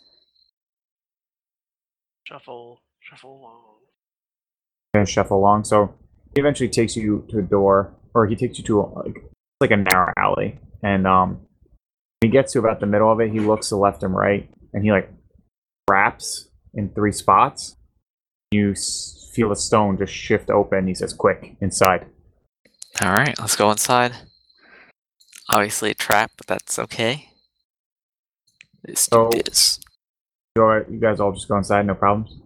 Shuffle, shuffle along. and shuffle along. So he eventually takes you to a door, or he takes you to a, like like a narrow alley, and um, when he gets to about the middle of it, he looks to left and right, and he like wraps in three spots. You s- feel a stone just shift open. He says, "Quick, inside." All right, let's go inside. Obviously a trap, but that's okay. This So- dude is. You, all right, you guys all just go inside, no problems.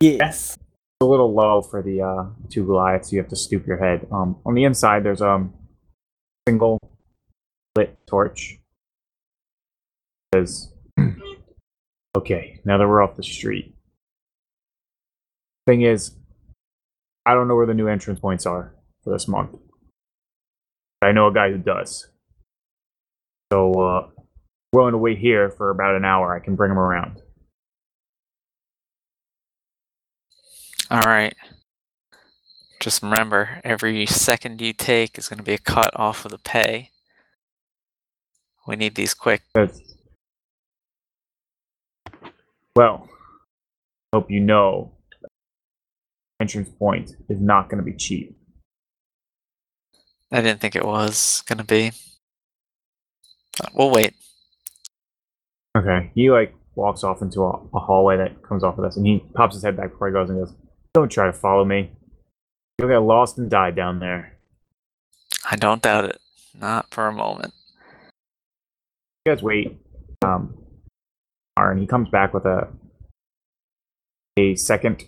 Yes. It's a little low for the uh, two Goliaths. You have to stoop your head. Um, on the inside, there's a um, single lit torch. Says, "Okay, now that we're off the street. Thing is, I don't know where the new entrance points are for this month. I know a guy who does. So, uh, willing to wait here for about an hour. I can bring him around. All right. Just remember, every second you take is going to be a cut off of the pay. We need these quick. That's well. Hope you know. Entrance point is not going to be cheap. I didn't think it was going to be. We'll wait. Okay. He like walks off into a, a hallway that comes off of this, and he pops his head back before he goes and goes, "Don't try to follow me. You'll get lost and die down there." I don't doubt it. Not for a moment. You guys wait. Um, and he comes back with a a second.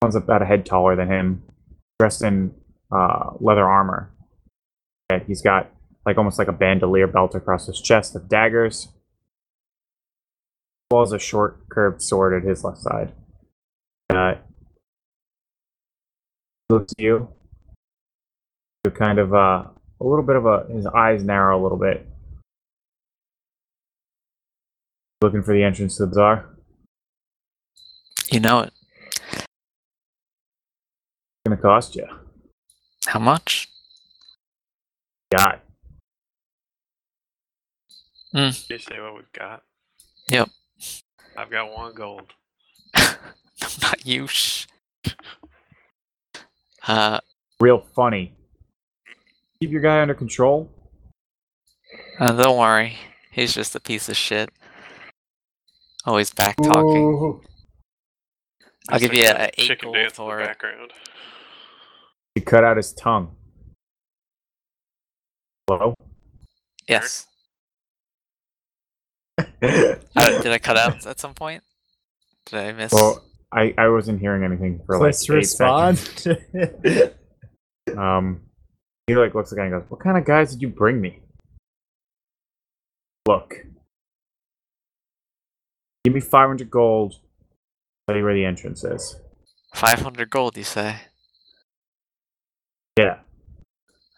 One's about a head taller than him, dressed in uh, leather armor. And he's got like almost like a bandolier belt across his chest of daggers, as well as a short curved sword at his left side. Uh, looks at you. You kind of uh, a little bit of a his eyes narrow a little bit. Looking for the entrance to the bazaar. You know it. It's gonna cost you. How much? Got Did you say what we've got? Yep. I've got one gold. Not you. Shh. Uh, real funny. Keep your guy under control. uh, don't worry. He's just a piece of shit. Always back talking. Ooh. I'll give you like a a eight chicken gold dance in for the it. background. He cut out his tongue. Hello. Yes. Uh, did I cut out at some point? Did I miss? well, I I wasn't hearing anything for like Let's eight respond. seconds. Um, he like looks at the guy and goes, "What kind of guys did you bring me?" Look, give me five hundred gold. Tell you where the entrance is. 500 gold, you say? Yeah.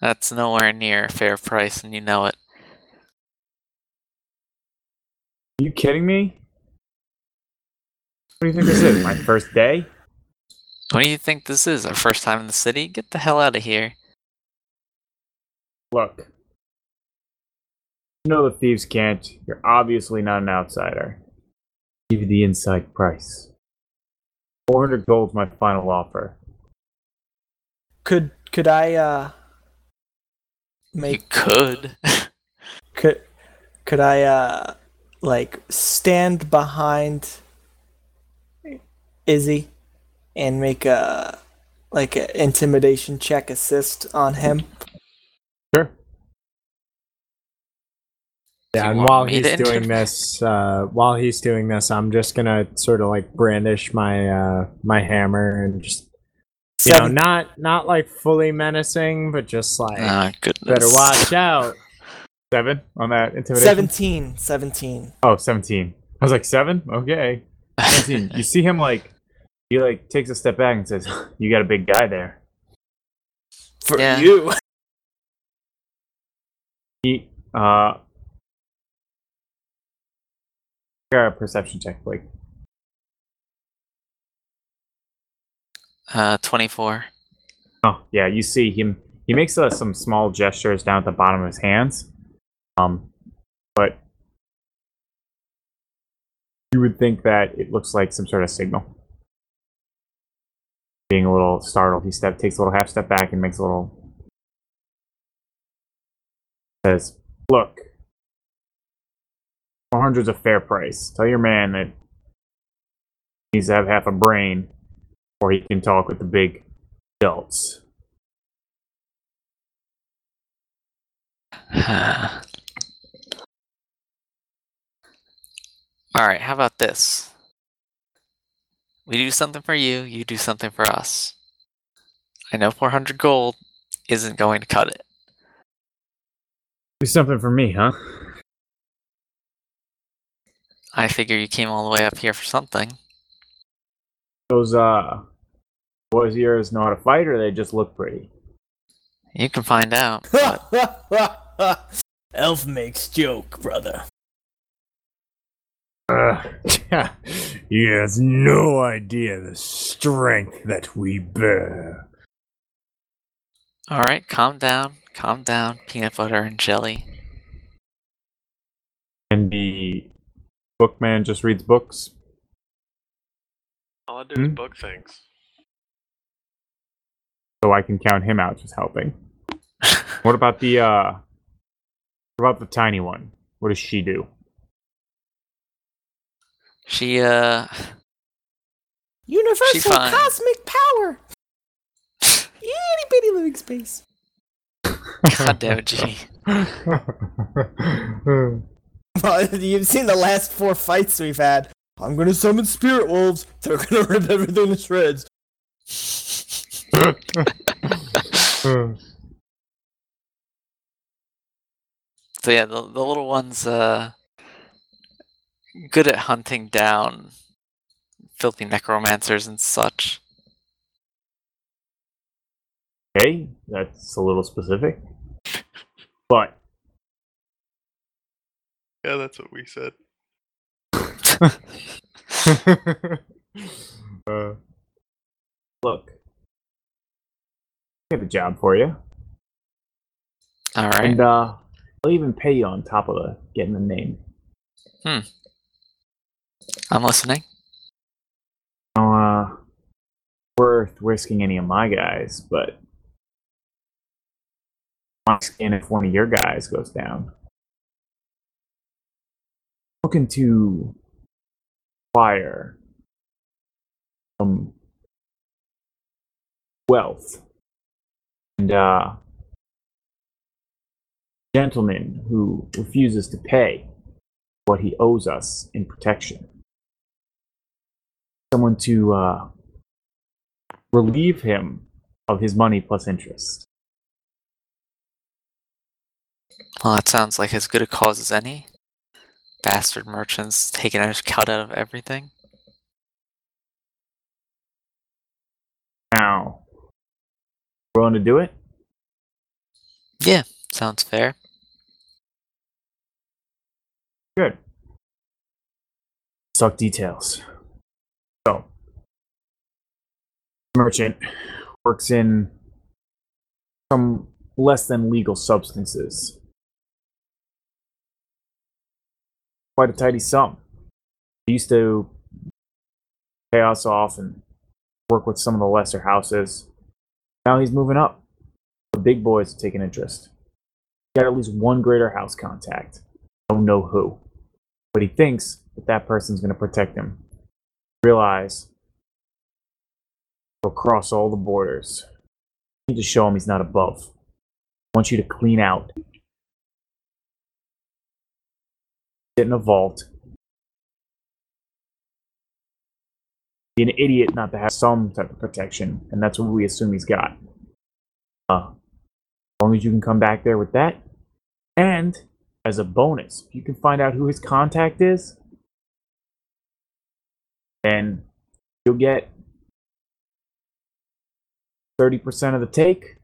That's nowhere near a fair price, and you know it. Are you kidding me? What do you think this is? My first day? What do you think this is? Our first time in the city? Get the hell out of here. Look. You know the thieves can't. You're obviously not an outsider. Give you the inside price. 400 gold's my final offer. Could could I uh You make could. could could I uh like stand behind Izzy and make a like an intimidation check assist on him? Sure. Yeah, and while he's doing inter- this, uh, while he's doing this, I'm just gonna sort of like brandish my uh, my hammer and just you know, not not like fully menacing, but just like Ah, goodness. better watch out. Seven on that intimidation. 17. 17. Oh, 17. I was like, seven? Okay. 17. you see him like, he like takes a step back and says, You got a big guy there. For Yeah. you. He, uh, got a perception check, Blake. Uh, 24. Oh, yeah, you see him. He makes uh, some small gestures down at the bottom of his hands. Um, but you would think that it looks like some sort of signal. Being a little startled, he step takes a little half step back and makes a little says, "Look, 400's a fair price. Tell your man that he needs to have half a brain, or he can talk with the big adults." Alright, how about this? We do something for you, you do something for us. I know 400 gold isn't going to cut it. Do something for me, huh? I figure you came all the way up here for something. Those uh boys of yours know how to fight, or they just look pretty. You can find out. But Elf makes joke, brother. Uh, he has no idea the strength that we bear. alright, calm down, calm down, peanut butter and jelly. And the bookman just reads books. All I do is Hmm? book things. so I can count him out just helping. What about the uh what about the tiny one? What does she do? She, uh, Universal fine. cosmic power. Itty bitty living space. god damn it, G. Well, You've seen the last four fights we've had. I'm gonna summon spirit wolves. They're gonna rip everything to shreds. So yeah, the, the little one's, uh, good at hunting down filthy necromancers and such. okay, that's a little specific. But Yeah, that's what we said. uh, look. I have a job for you. Alright. And uh I'll even pay you on top of the getting the name. I'm listening. Uh, worth risking any of my guys, but skin if one of your guys goes down. Looking to acquire some wealth and uh, gentleman who refuses to pay what he owes us in protection someone to uh, relieve him of his money plus interest. Well, that sounds like as good a cause as any. Bastard merchants taking a cut out of everything. Now, willing to do it? Yeah, sounds fair. Good. Let's talk details. So, merchant works in some less than legal substances. Quite a tidy sum. He used to pay us off and work with some of the lesser houses. Now he's moving up. The big boys have taken interest. Got at least one greater house contact. Don't know who. But he thinks that that person's going to protect him. Realize he'll cross all the borders. You need to show him he's not above. I want you to clean out Get in a vault. Be an idiot not to have some type of protection, and that's what we assume he's got. Uh, as long as you can come back there with that, and as a bonus, if you can find out who his contact is, then you'll get 30% of the take.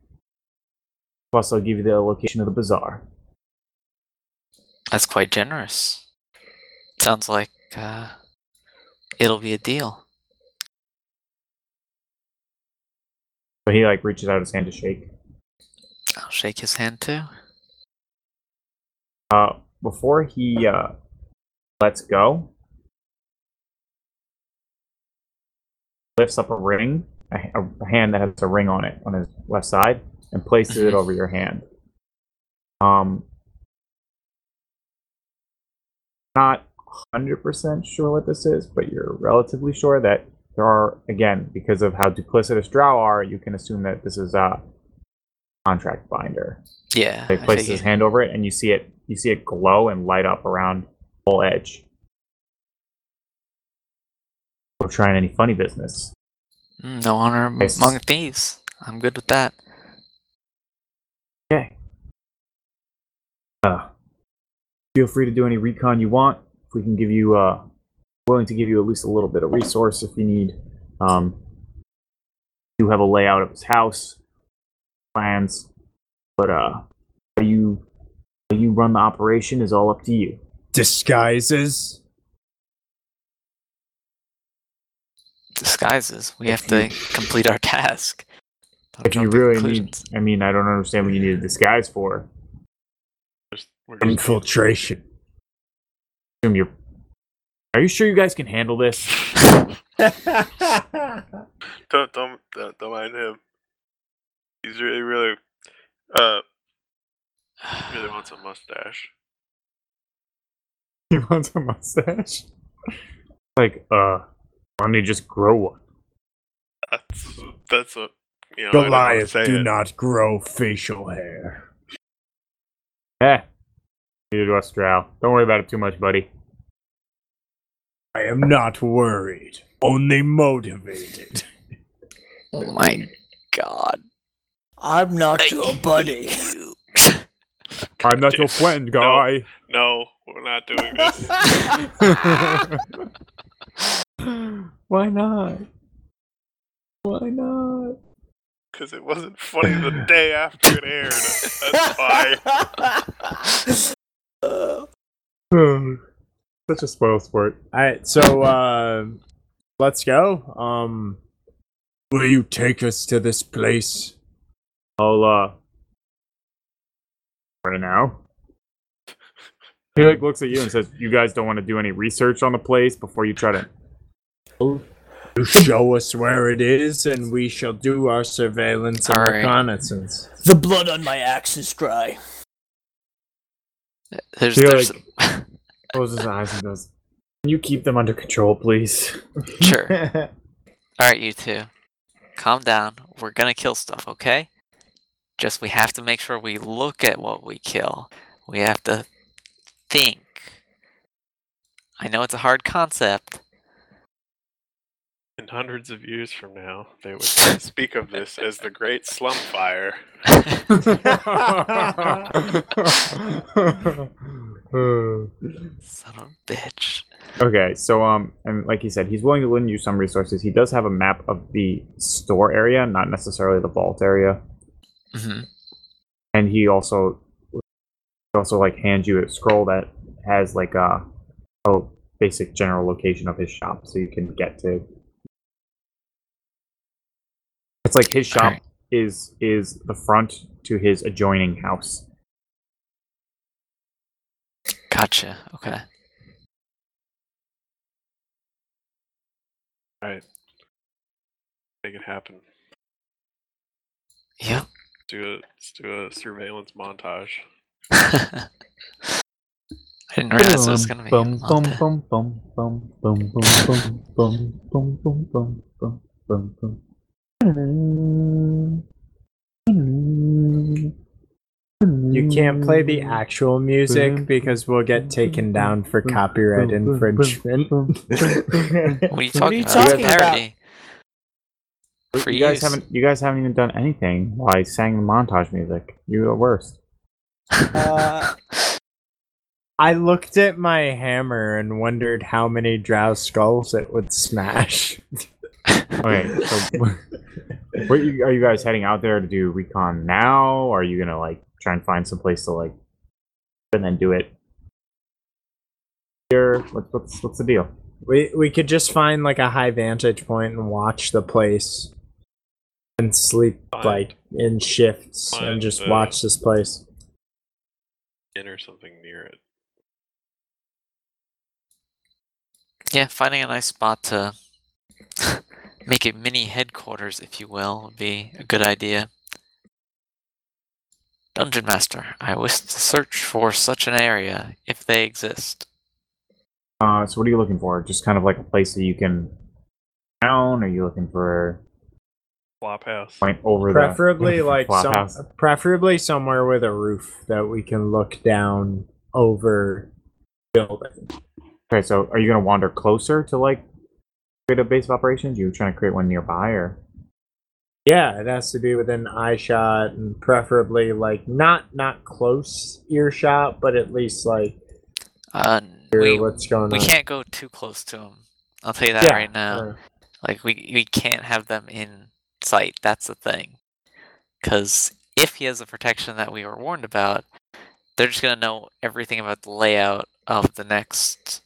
Plus, I'll give you the location of the bazaar. That's quite generous. Sounds like uh, it'll be a deal. But he like reaches out his hand to shake. I'll shake his hand too. Uh, before he uh, lets go, lifts up a ring, a, a hand that has a ring on it on his left side, and places it Mhm. over your hand. Um, not hundred percent sure what this is, but you're relatively sure that there are again because of how duplicitous Drow are. You can assume that this is a contract binder. Yeah. He I places his hand over it, and you see it. You see it glow and light up around the whole edge. We're trying any funny business. Mm, no honor Nice. among thieves. I'm good with that. Okay. Uh, feel free to do any recon you want. If we can give you, uh, willing to give you at least a little bit of resource if you need. Um, you have a layout of his house, plans, but uh, how you how you run the operation is all up to you. Disguises. Disguises. We have to complete our task. Don't If you really need, I mean, I don't understand what you need a disguise for. Just, just Infiltration. Assume you're. Are you sure you guys can handle this? don't don't don't, don't mind him. He's really really uh really wants a mustache. He wants a mustache. Like, uh, why don't you just grow one? That's that's a you know don't know how to Goliath, say do it. not grow facial hair. Eh. Neither do us, Drow. Don't worry about it too much, buddy. I am not worried, only motivated. Oh my god. I'm not your buddy. I'm not your friend, guy. No, we're not doing this. Why not? Why not? Because it wasn't funny the day after it aired. That's why. Such a spoil sport. All right, so uh, let's go. Um, will you take us to this place? I'll, uh. Right now. He like looks at you and says, "You guys don't want to do any research on the place before you try to." You show us where it is, and we shall do our surveillance and All right. reconnaissance. the blood on my axe is dry. There's, You're there's Closes his eyes and goes, "Can you keep them under control, please?" sure. All right, you two, calm down. We're gonna kill stuff, okay? Just we have to make sure we look at what we kill. We have to think. I know it's a hard concept. In hundreds of years from now, they would speak of this as the Great Slum Fire. Son of a bitch. Okay, so um, and like he said, he's willing to lend you some resources. He does have a map of the store area, not necessarily the vault area, hmm and he also he also like hands you a scroll that has like a a basic general location of his shop, so you can get to. It's like his shop Alright. is is the front to his adjoining house. Gotcha. Okay. All right. Make it happen. Yep. Let's do a, let's do a surveillance montage. I didn't realize it was gonna be. Bum, a bum, month. bum, bum, bum, bum, bum, bum, bum, bum, bum, bum, bum, bum. You can't play the actual music because we'll get taken down for copyright infringement. What are you talking you about? talking about? you guys haven't you guys haven't even done anything while I sang the montage music. You are worst. Uh, I looked at my hammer and wondered how many drow skulls it would smash. Okay, so where you, are you guys heading out there to do recon now? Or are you gonna like try and find some place to like and then do it here? What's what's what's the deal? We we could just find like a high vantage point and watch the place and sleep Fine. like in shifts and just the- watch this place. In or something near it. Yeah, finding a nice spot to make a mini headquarters, if you will, would be a good idea. Dungeon Master, I wish to search for such an area, if they exist. Uh, so what are you looking for? Just kind of like a place that you can down? Are you looking for Flop house. point over Preferably the like flop some, house? preferably somewhere with a roof that we can look down over building. Okay, so are you gonna wander closer to like create a base of operations? You trying to create one nearby, or Yeah, it has to be within eye shot and preferably like not not close earshot, but at least like Uh, hear we, what's going we on. can't go too close to them. I'll tell you that Yeah, right now. Like we we can't have them in sight. That's the thing. Because if he has the protection that we were warned about, they're just gonna know everything about the layout of the next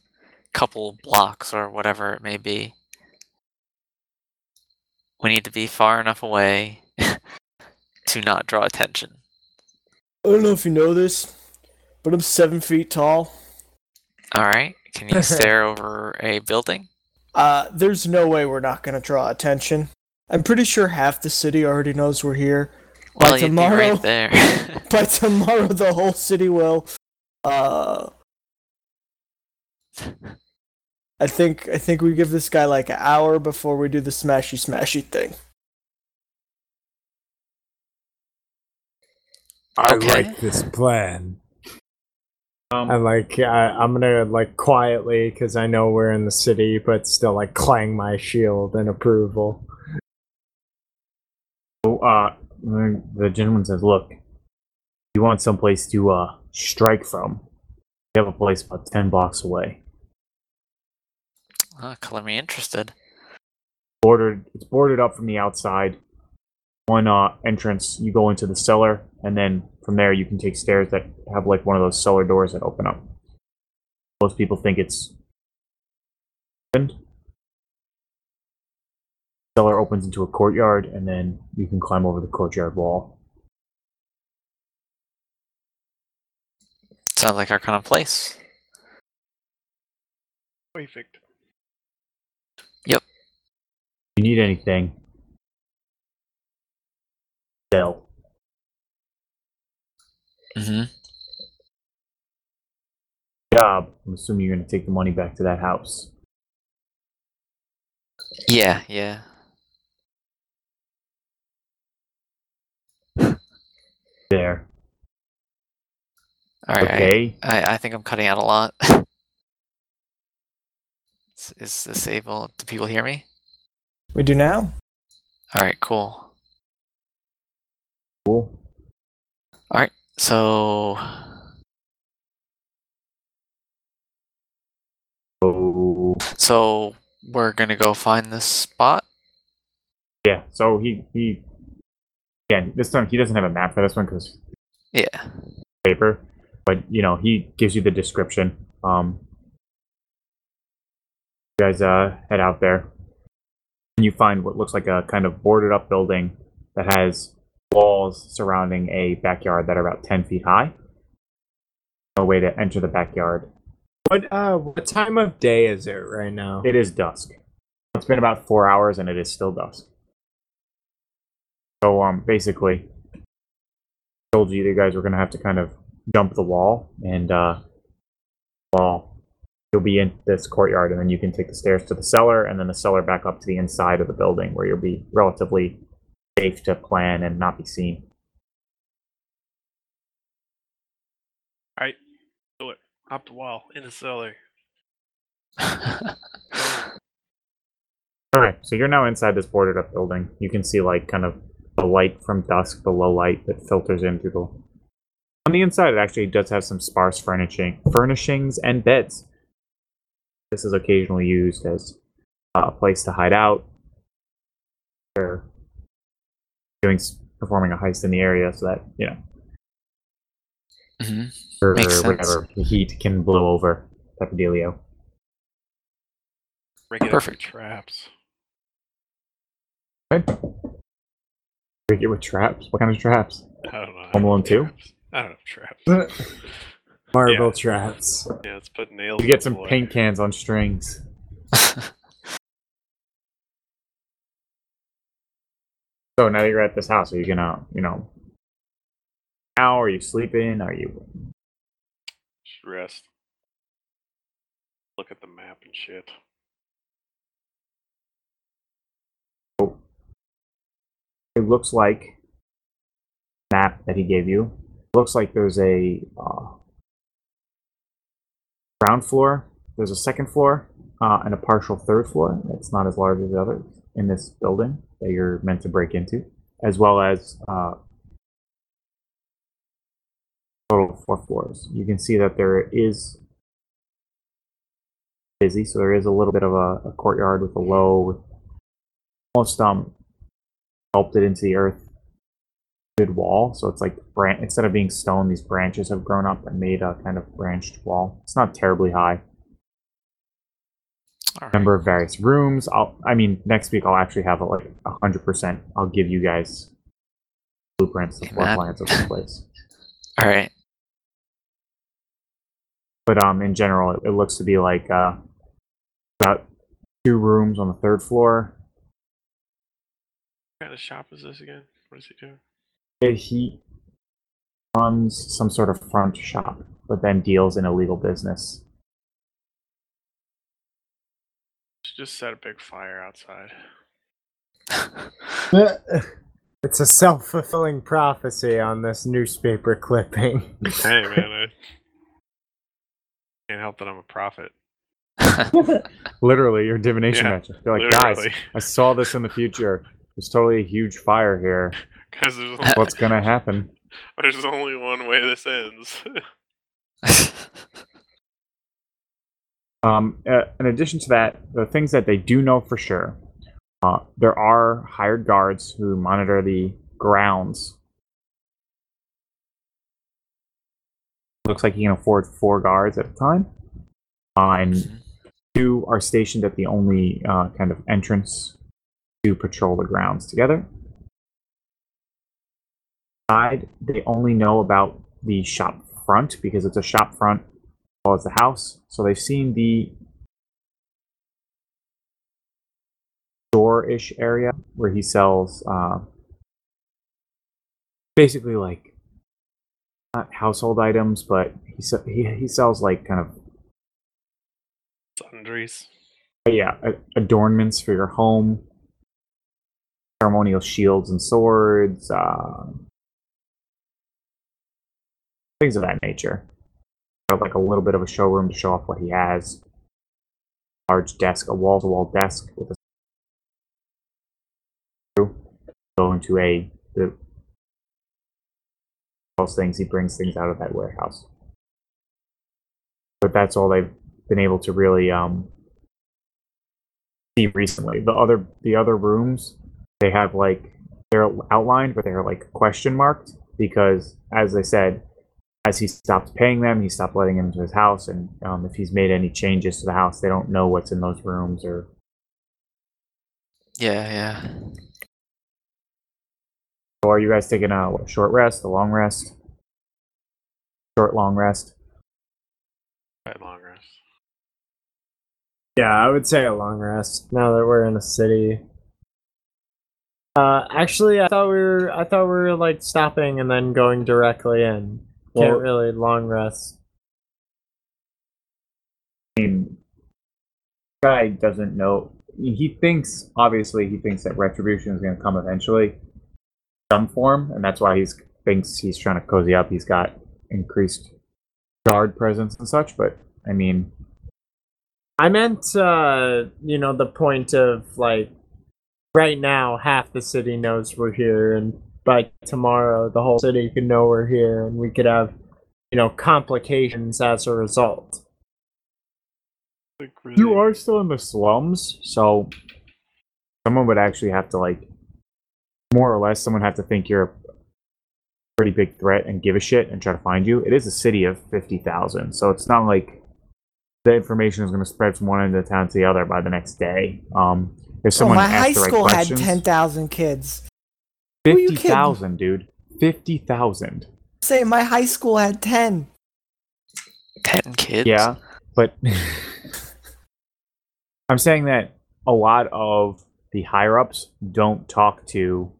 couple blocks or whatever it may be. We need to be far enough away to not draw attention. I don't know if you know this, but I'm seven feet tall. All right. Can you stare over a building? Uh, there's no way we're not gonna draw attention. I'm pretty sure half the city already knows we're here. By Well, you'd be tomorrow, right there. by tomorrow, the whole city will. Uh, I think I think we give this guy like an hour before we do the smashy smashy thing. I Okay. like this plan. um, I like. I, I'm gonna like quietly because I know we're in the city, but still like clang my shield in approval. So, uh, the gentleman says, "Look, you want someplace to uh strike from? We have a place about ten blocks away. Oh, color me interested. Bordered, it's boarded up from the outside. One uh entrance, you go into the cellar, and then from there you can take stairs that have like one of those cellar doors that open up. Most people think it's opened. Cellar opens into a courtyard, and then you can climb over the courtyard wall." Sounds like our kind of place. Perfect. You need anything, sell. Mm-hmm. Job. I'm assuming you're gonna take the money back to that house. Yeah, yeah. There. All right. I- Okay. I, I think I'm cutting out a lot. is, is this able? Do people hear me? We do now. All right, cool. Cool. All right, so, Oh. so we're gonna go find this spot. Yeah. So he he. Again, this time he doesn't have a map for this one because Yeah. paper, but you know he gives you the description. Um. You guys uh head out there, and you find what looks like a kind of boarded up building that has walls surrounding a backyard that are about ten feet high. No way to enter the backyard. What uh, what time of day is it right now? It is dusk. It's been about four hours and it is still dusk. So um basically told you you guys were gonna have to kind of jump the wall and uh well you'll be in this courtyard and then you can take the stairs to the cellar and then the cellar back up to the inside of the building where you'll be relatively safe to plan and not be seen. All right. Up the wall in the cellar. All right, so you're now inside this boarded up building. You can see like kind of the light from dusk, the low light that filters in through the. On the inside, it actually does have some sparse furnishing, furnishings and beds. This is occasionally used as uh, a place to hide out. Or doing performing a heist in the area, so that you know, Mhm. or Makes sense. whatever the heat can blow over. Type of dealio. Rig it up with Perfect. traps. Okay. Rig it with traps. What kind of traps? I don't know. Home Alone 2? I don't know traps. Marble Yeah. traps. yeah, let's put nails. You get some the paint cans on strings. So now that you're at this house, are you gonna, you know, now are you sleeping? Are you? Just rest. Look at the map and shit. Oh. It looks like map that he gave you. Looks like there's a uh, ground floor. There's a second floor uh, and a partial third floor. That's not as large as the others in this building that you're meant to break into, as well as uh, total four floors. You can see that there is busy, so there is a little bit of a, a courtyard with a low, almost um sculpted into the earth wall. So it's like bran- instead of being stone, these branches have grown up and made a kind of branched wall. It's not terribly high. Right. Number of various rooms. I'll. I mean, next week I'll actually have a, like a hundred percent. I'll give you guys blueprints, the floor plans of this place. All right. But um, in general, it, it looks to be like uh, about two rooms on the third floor. What kind of shop is this again? What is he doing? He runs some sort of front shop, but then deals in illegal business. Just set a big fire outside. It's a self fulfilling prophecy on this newspaper clipping. hey man, I can't help that I'm a prophet. Literally, your divination Yeah, magic. You're like, guys, I saw this in the future. There's totally a huge fire here. Because there's, only- What's gonna happen? there's only one way this ends. Um, uh, in addition to that, the things that they do know for sure, uh, there are hired guards who monitor the grounds. Looks like you can afford four guards at a time, uh, and two are stationed at the only uh, kind of entrance to patrol the grounds together. Side, they only know about the shop front because it's a shop front as well as the house. So they've seen the door-ish area where he sells uh, basically like not household items, but he se- he he sells like kind of Sundries. yeah adornments for your home, ceremonial shields and swords, uh, things of that nature. Like a little bit of a showroom to show off what he has. Large desk, a wall-to-wall desk with a go into a the those things he brings things out of that warehouse. But that's all they've been able to really um see recently. The other the other rooms they have like they're outlined, but they're like question marked because, as I said, as he stopped paying them, he stopped letting them into his house, and um, if he's made any changes to the house, they don't know what's in those rooms or. yeah, yeah. So are you guys taking a what, short rest, a long rest? Short, long rest. Quite long rest. Yeah, I would say a long rest now that we're in a city. Uh, actually, I thought we were. I thought we were like stopping and then going directly in. Can't really long rest. I mean, guy doesn't know. He thinks, obviously, he thinks that retribution is going to come eventually, some form, and that's why he's thinks he's trying to cozy up. He's got increased guard presence and such. But I mean, I meant, uh, you know, the point of like, right now, half the city knows we're here, and by tomorrow, the whole city could know we're here, and we could have, you know, complications as a result. Like, you are still in the slums, so someone would actually have to like, more or less, someone have to think you're a pretty big threat and give a shit and try to find you. It is a city of fifty thousand, so it's not like the information is going to spread from one end of the town to the other by the next day. Um, if Oh, someone my asks high the right school had questions, ten thousand kids. Who are you fifty thousand, dude, fifty thousand. Say my high school had ten. Ten kids. Yeah, but I'm saying that a lot of the higher ups don't talk to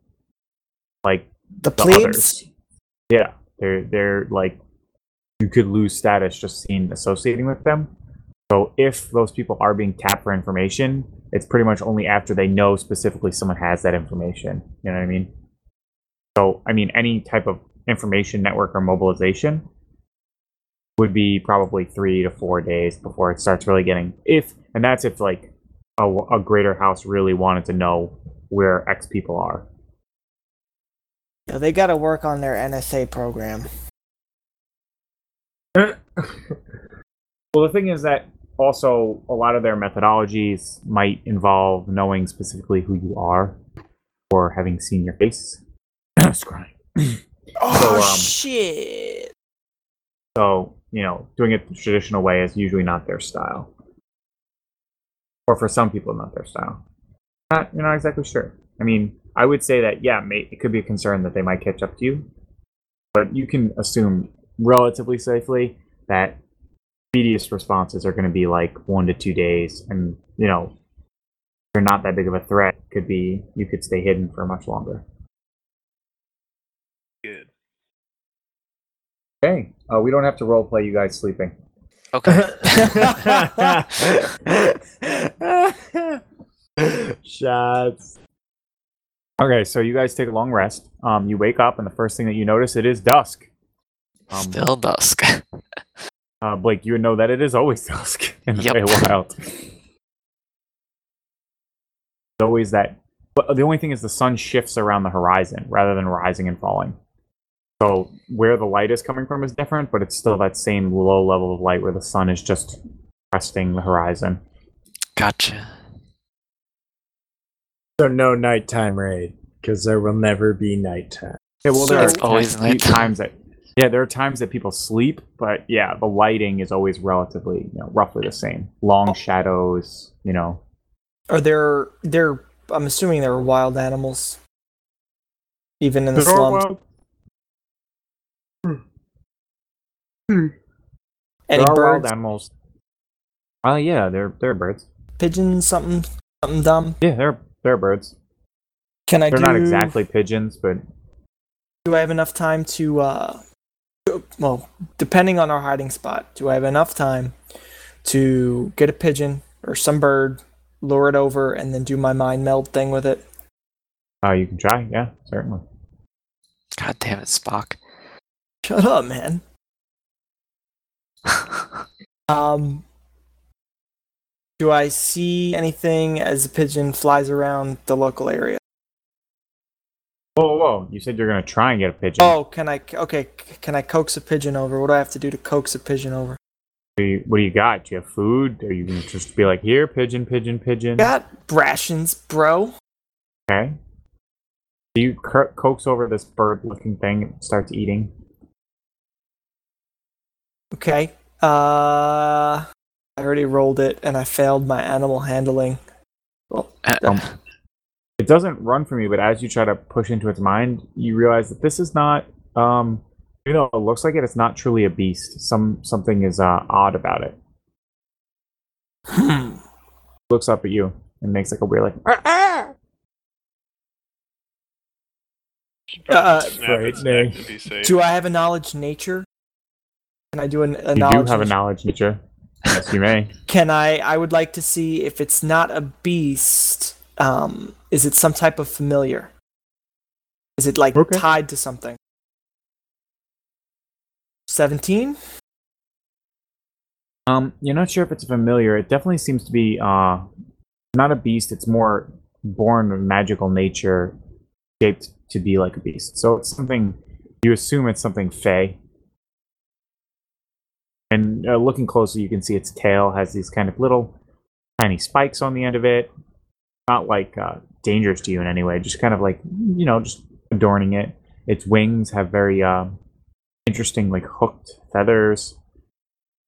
like The the plebes. others. Yeah, they're they're like you could lose status just seen associating with them. So if those people are being tapped for information, it's pretty much only after they know specifically someone has that information. You know what I mean? So I mean any type of information network or mobilization would be probably three to four days before it starts really getting if and that's if like a, a greater house really wanted to know where X people are. Yeah, they got to work on their NSA program. well, the thing is that also a lot of their methodologies might involve knowing specifically who you are or having seen your face. Scrying. Oh um, shit! So, you know, doing it the traditional way is usually not their style. Or for some people, not their style. Not, you're not exactly sure. I mean, I would say that, yeah, may, it could be a concern that they might catch up to you. But you can assume relatively safely that speediest responses are going to be like one to two days. And, you know, they're not that big of a threat, could be you could stay hidden for much longer. Good. Okay. Uh, we don't have to role play you guys sleeping. Okay. Shots. Okay, so you guys take a long rest. Um, you wake up, and the first thing that you notice it is dusk. Um, Still dusk. uh, Blake, you would know that it is always dusk in the Yep. Feywild. It's always that. But the only thing is the sun shifts around the horizon rather than rising and falling. So where the light is coming from is different, but it's still that same low level of light where the sun is just cresting the horizon. Gotcha. So no nighttime raid, because there will never be nighttime. Yeah, well, there It's are always times- nighttime. times that yeah, there are times that people sleep, but yeah, the lighting is always relatively, you know, roughly the same. Long oh. shadows, you know. Are there? There. I'm assuming there are wild animals, even in the There slums. Wild- Any there are wild animals. Oh yeah, they're they're birds. pigeons, something, something dumb. Yeah, they're they're birds. Can I They're do? not exactly pigeons, but Do I have enough time to? uh Well, depending on our hiding spot, do I have enough time to get a pigeon or some bird, lure it over, and then do my mind meld thing with it? uh, you can try. Yeah, certainly. God damn it, Spock. Shut up, man. Um, do I see anything as the pigeon flies around the local area? Whoa, whoa! You said you're gonna try and get a pigeon. Oh, can I? Okay, can I coax a pigeon over? What do I have to do to coax a pigeon over? What do you, what do you got? Do you have food? Are you gonna just be like, here, pigeon, pigeon, pigeon? Got rations, bro. Okay. Do you co- coax over this bird-looking thing and starts eating? Okay. Uh, I already rolled it, and I failed my animal handling. Well, Um, it doesn't run from you, but as you try to push into its mind, you realize that this is not, um, even though it looks like it, it's not truly a beast. Some something is uh, odd about it. hmm. looks up at you and makes like a weird like. Ah, ah! Uh, snap its frightening. neck to be safe. Do I have a knowledge nature? Can I do an, a You knowledge? do have a knowledge nature. Yes, you may. Can I? I would like to see if it's not a beast. Um, is it some type of familiar? Is it like Okay. tied to something? Seventeen. Um, you're not sure if it's familiar. It definitely seems to be uh, not a beast. It's more born of magical nature, shaped to be like a beast. So it's something you assume it's something fey. And uh, looking closely, you can see its tail has these kind of little tiny spikes on the end of it. Not like uh, dangerous to you in any way, just kind of like you know, just adorning it. Its wings have very uh, interesting, like hooked feathers.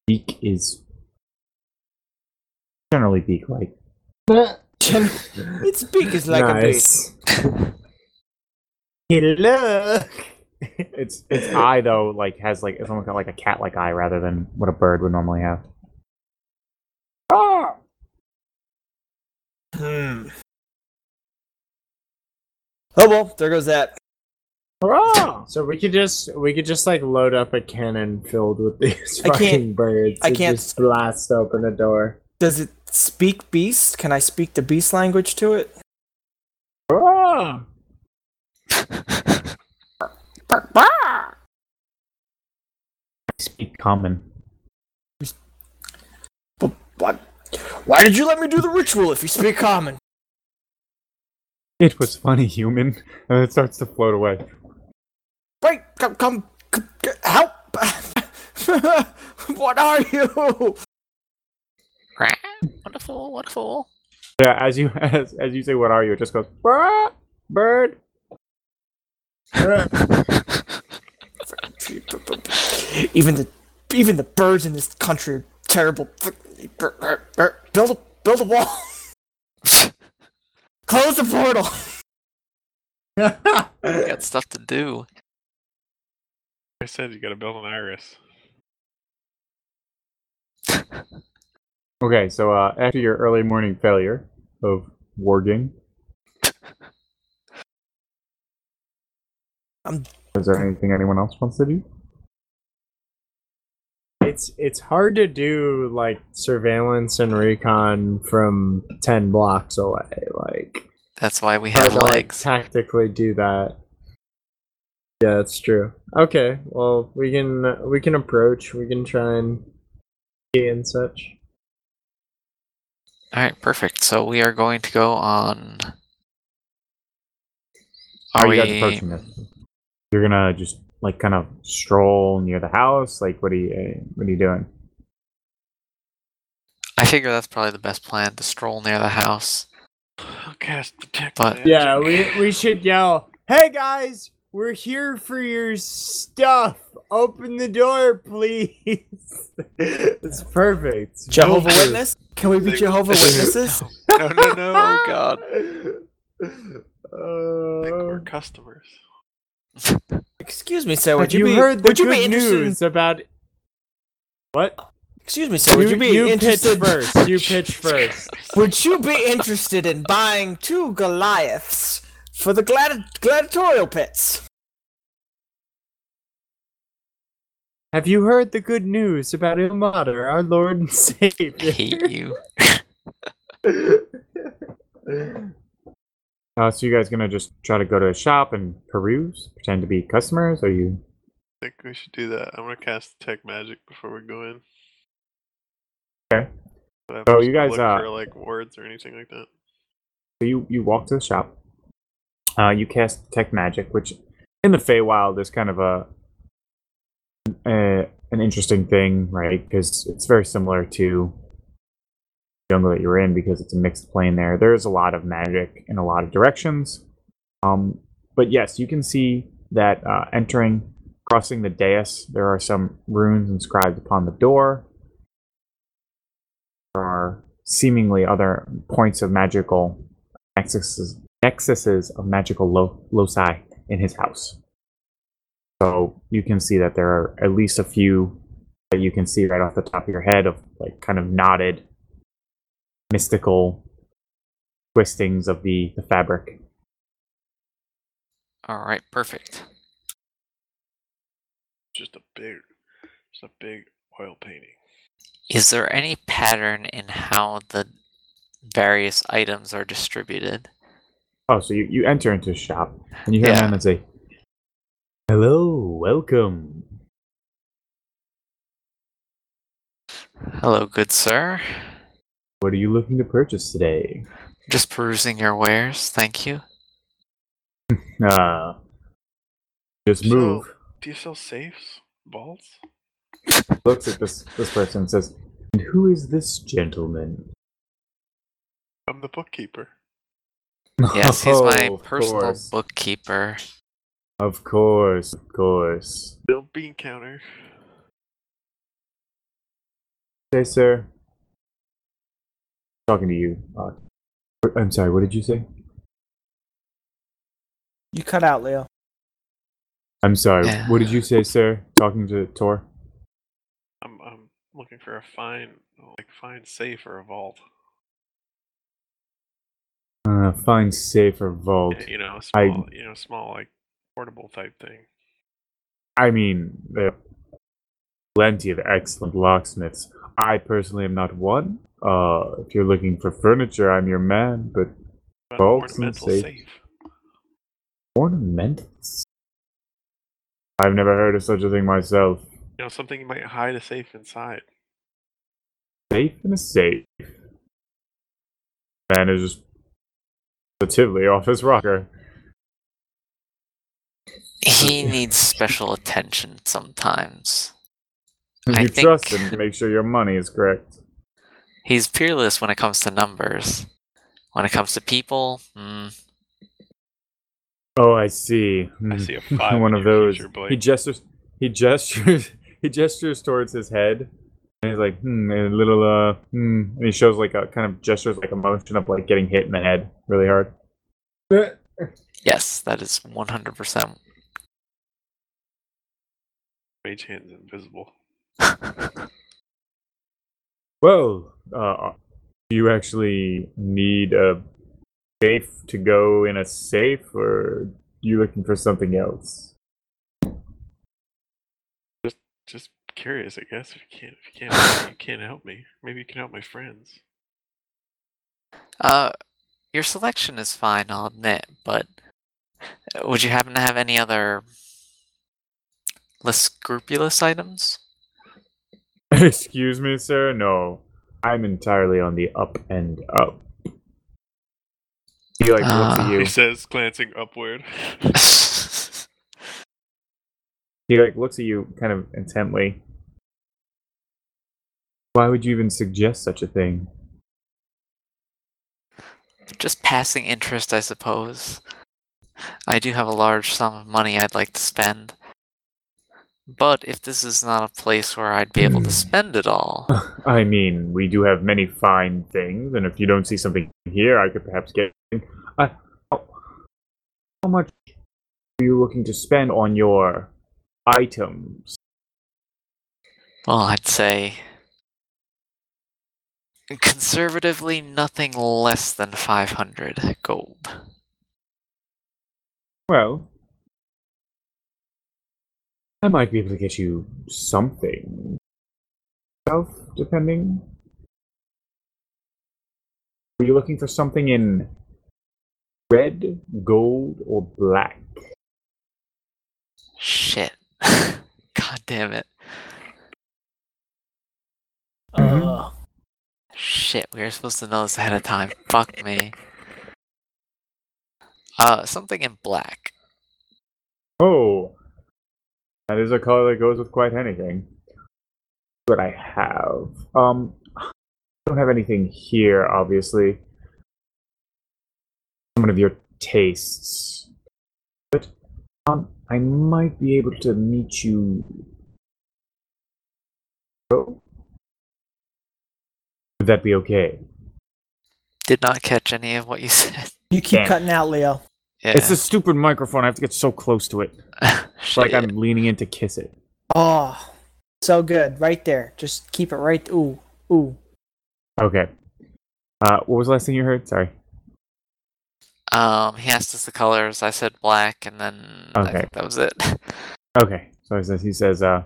Beak is generally beak-like. its beak is like a beak. nice. Hey, look. its its eye though, like has like it's almost got like a cat-like eye rather than what a bird would normally have. Ah! Hmm. Oh well, there goes that. Hurrah! So we could just we could just like load up a cannon filled with these I can't- fucking birds. I and can't- just blast open a door. Does it speak beast? Can I speak the beast language to it? Hurrah! I speak common. But what? Why did you let me do the ritual if you speak common? It was funny, human. And it starts to float away. Wait, come, come, come help! what are you? what a fool! What a fool! Yeah, as you as as you say, what are you? It just goes "Brah, bird. Even the even the birds in this country are terrible. Build a build a wall. Close the portal. We got stuff to do. I said you gotta build an iris. Okay, so uh, after your early morning failure of warging, I'm- is there anything anyone else wants to do? It's it's hard to do like surveillance and recon from ten blocks away. Like That's why we hard have to, like, tactically do that. Yeah, that's true. Okay, well we can uh, we can approach. We can try and see and such. All right, perfect. So we are going to go on. Are are you we? guys approaching this? You're gonna just like kind of stroll near the house. Like, what are you uh, what are you doing? I figure that's probably the best plan to stroll near the house. I'll cast detect But- magic. Yeah, we we should yell, "Hey guys, we're here for your stuff. Open the door, please." it's perfect. Jehovah Foolproof. Witness? Can we be They- Jehovah Witnesses? No, no, no. Oh God! I think we're Uh, customers. Excuse me, sir. Would you, you, be? heard the would you good be interested? news about? What? Excuse me, sir. Would you, be you pitch interested? first. You pitch first. Would you be interested in buying two Goliaths for the gladi- gladiatorial pits? Have you heard the good news about Ilmater, our Lord and I Savior? hate you. Uh, so you guys gonna just try to go to a shop and peruse, pretend to be customers? Or you? I think we should do that. I'm gonna cast detect magic before we go in. Okay. I'm So you guys, look uh, for like words or anything like that. So you you walk to the shop. Uh, you cast detect magic, which in the Feywild is kind of a, a an interesting thing, right? Because it's very similar to jungle that you're in because it's a mixed plane there. There's a lot of magic in a lot of directions. Um, but yes, you can see that uh, entering, crossing the dais, there are some runes inscribed upon the door. There are seemingly other points of magical nexuses, nexuses of magical lo- loci in his house. So you can see that there are at least a few that you can see right off the top of your head of like kind of knotted mystical twistings of the, the fabric. All right, perfect. Just a big, just a big oil painting. Is there any pattern in how the various items are distributed? Oh, so you, you enter into a shop and you hear a Yeah. man say, Hello, welcome. Hello, good sir. What are you looking to purchase today? Just perusing your wares, thank you. Uh, just move. So, do you sell safes, vaults? Looks at this this person and says, "And who is this gentleman?" I'm the bookkeeper. Yes, he's my Oh, personal course. bookkeeper. Of course, of course. Bill bean counter. Say, sir. Talking to you. Uh, I'm sorry. What did you say? You cut out, Leo. I'm sorry. Yeah. What did you say, sir? Talking to Tor. I'm I'm looking for a fine like fine safe or a vault. Uh, find safe or vault. Yeah, you know, a I- small you know, small like portable type thing. I mean, there are plenty of excellent locksmiths. I personally am not one. Uh, if you're looking for furniture, I'm your man. But But Vaults and safe. safe. ornamentals. I've never heard of such a thing myself. You know, something you might hide a safe inside. Safe in a safe. Man is just positively off his rocker. He needs special attention sometimes. You I trust think- him to make sure your money is correct. He's peerless when it comes to numbers. When it comes to people, mm, Oh, I see. I Hmm. see a five One of those. future, He gestures. He gestures. He gestures towards his head, and he's like, "Hmm." And a little, uh, hmm. And he shows like a kind of gestures like a motion of like getting hit in the head really hard. yes, that is 100%. Mage hand's invisible. Well, uh, do you actually need a safe to go in a safe, or you looking for something else? Just just curious, I guess. If you can't if you can't help me, you can't help me. Maybe you can help my friends. uh, your selection is fine, I'll admit, but uh, would you happen to have any other less scrupulous items? Excuse me, sir. No, I'm entirely on the up and up. He like looks Ah. at you. He says, glancing upward. He like looks at you kind of intently. Why would you even suggest such a thing? Just passing interest, I suppose. I do have a large sum of money I'd like to spend. But if this is not a place where I'd be able Hmm. to spend it all, I mean, we do have many fine things, and if you don't see something here, I could perhaps get. Uh, how, how much are you looking to spend on your items? well, I'd say conservatively nothing less than 500 gold. Well, I might be able to get you something. Self, depending. Are you looking for something in red, gold, or black? Shit. God damn it. Mhm. Uh, Shit, we were supposed to know this ahead of time. Fuck me. Uh, something in black. Oh, that is a color that goes with quite anything. What I have, um, I don't have anything here, obviously. Some of your tastes, but um, I might be able to meet you. Oh, would that be okay? Did not catch any of what you said. you keep Damn. cutting out, Leo. Yeah. It's a stupid microphone. I have to get so close to it. Shit, like yeah. I'm leaning in to kiss it. Oh, so good. Right there. Just keep it right. Ooh, ooh. Okay. Uh, what was the last thing you heard? Sorry. Um, he asked us the colors. I said black, and then I Okay. think that was it. Okay, so he says, he says, uh,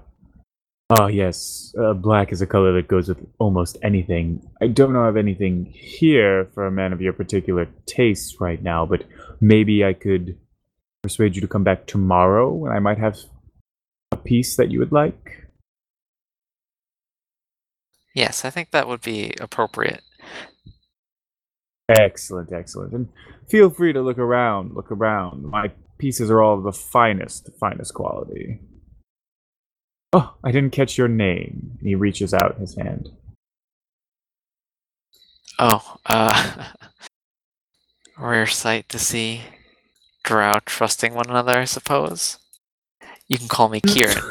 oh yes, uh, black is a color that goes with almost anything. I don't know of anything here for a man of your particular tastes right now, but maybe I could persuade you to come back tomorrow, and I might have a piece that you would like. Yes, I think that would be appropriate. Excellent, excellent. And feel free to look around. Look around. My pieces are all of the finest, finest quality. Oh, I didn't catch your name. He reaches out his hand. Oh, uh, rare sight to see drow trusting one another, I suppose. You can call me Kieran.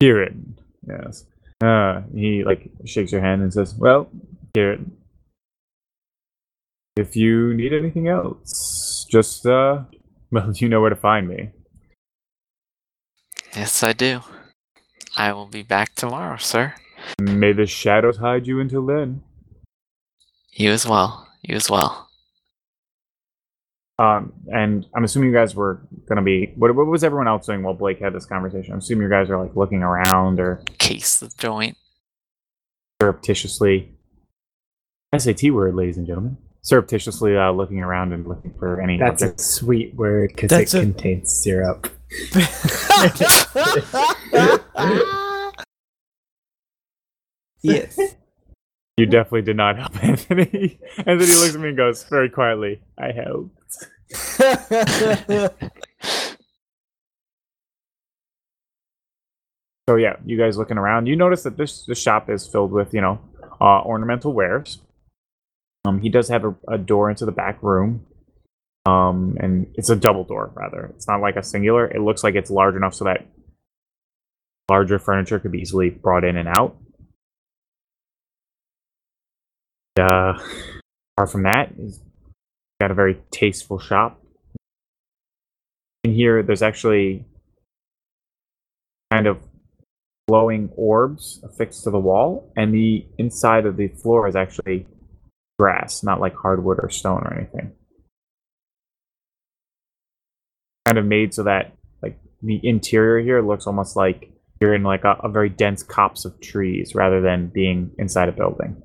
Kieran. Yes. Uh, he like shakes your hand and says, "Well, Kieran, if you need anything else, just uh, well, you know where to find me." Yes, I do. I will be back tomorrow, sir. May the shadows hide you until then. You as well. You as well. Um, and I'm assuming you guys were gonna be. What, what was everyone else doing while Blake had this conversation? I'm assuming you guys are like looking around or Case the joint. surreptitiously. SAT word, ladies and gentlemen. Surreptitiously uh, looking around and looking for any That's a sweet word because it a- contains syrup. yes. You definitely did not help Anthony. Anthony looks at me and goes very quietly, "I helped." So yeah, you guys looking around, you notice that this this shop is filled with you know uh, ornamental wares. Um, he does have a, a door into the back room, um, and it's a double door rather. It's not like a singular. It looks like it's large enough so that larger furniture could be easily brought in and out. Uh, apart from that, he's got a very tasteful shop. In here, there's actually kind of glowing orbs affixed to the wall, and the inside of the floor is actually grass, not like hardwood or stone or anything. Kind of made so that like the interior here looks almost like you're in like a, a very dense copse of trees rather than being inside a building.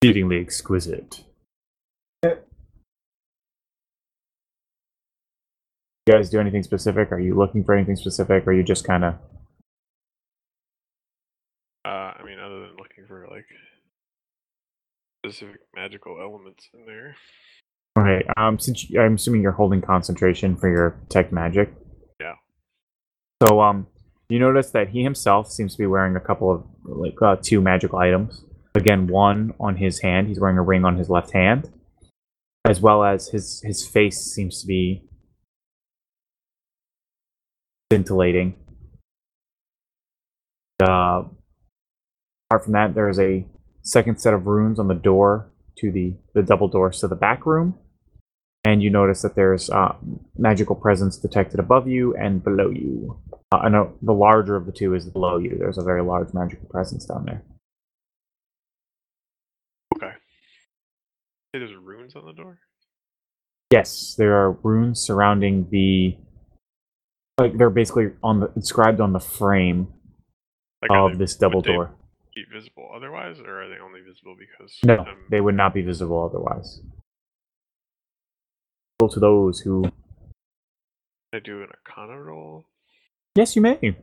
Exceedingly exquisite. You guys do anything specific? Are you looking for anything specific, or are you just kind of Uh, I mean, other than looking for like specific magical elements in there. Okay, um, since you, I'm assuming you're holding concentration for your tech magic. Yeah. So, um, you notice that he himself seems to be wearing a couple of like uh, two magical items. Again, one on his hand. He's wearing a ring on his left hand, as well as his his face seems to be scintillating. Uh, apart from that, there is a second set of runes on the door to the the double doors to the back room and you notice that there's uh, magical presence detected above you and below you. Uh, I know the larger of the two is below you. There's a very large magical presence down there. Okay. There's runes on the door. Yes, there are runes surrounding the. Like they're basically on the inscribed on the frame Like, of they- this double door. Be visible otherwise, or are they only visible because? No, um, they would not be visible otherwise. To those who. I do an Arcana roll. Yes, you may.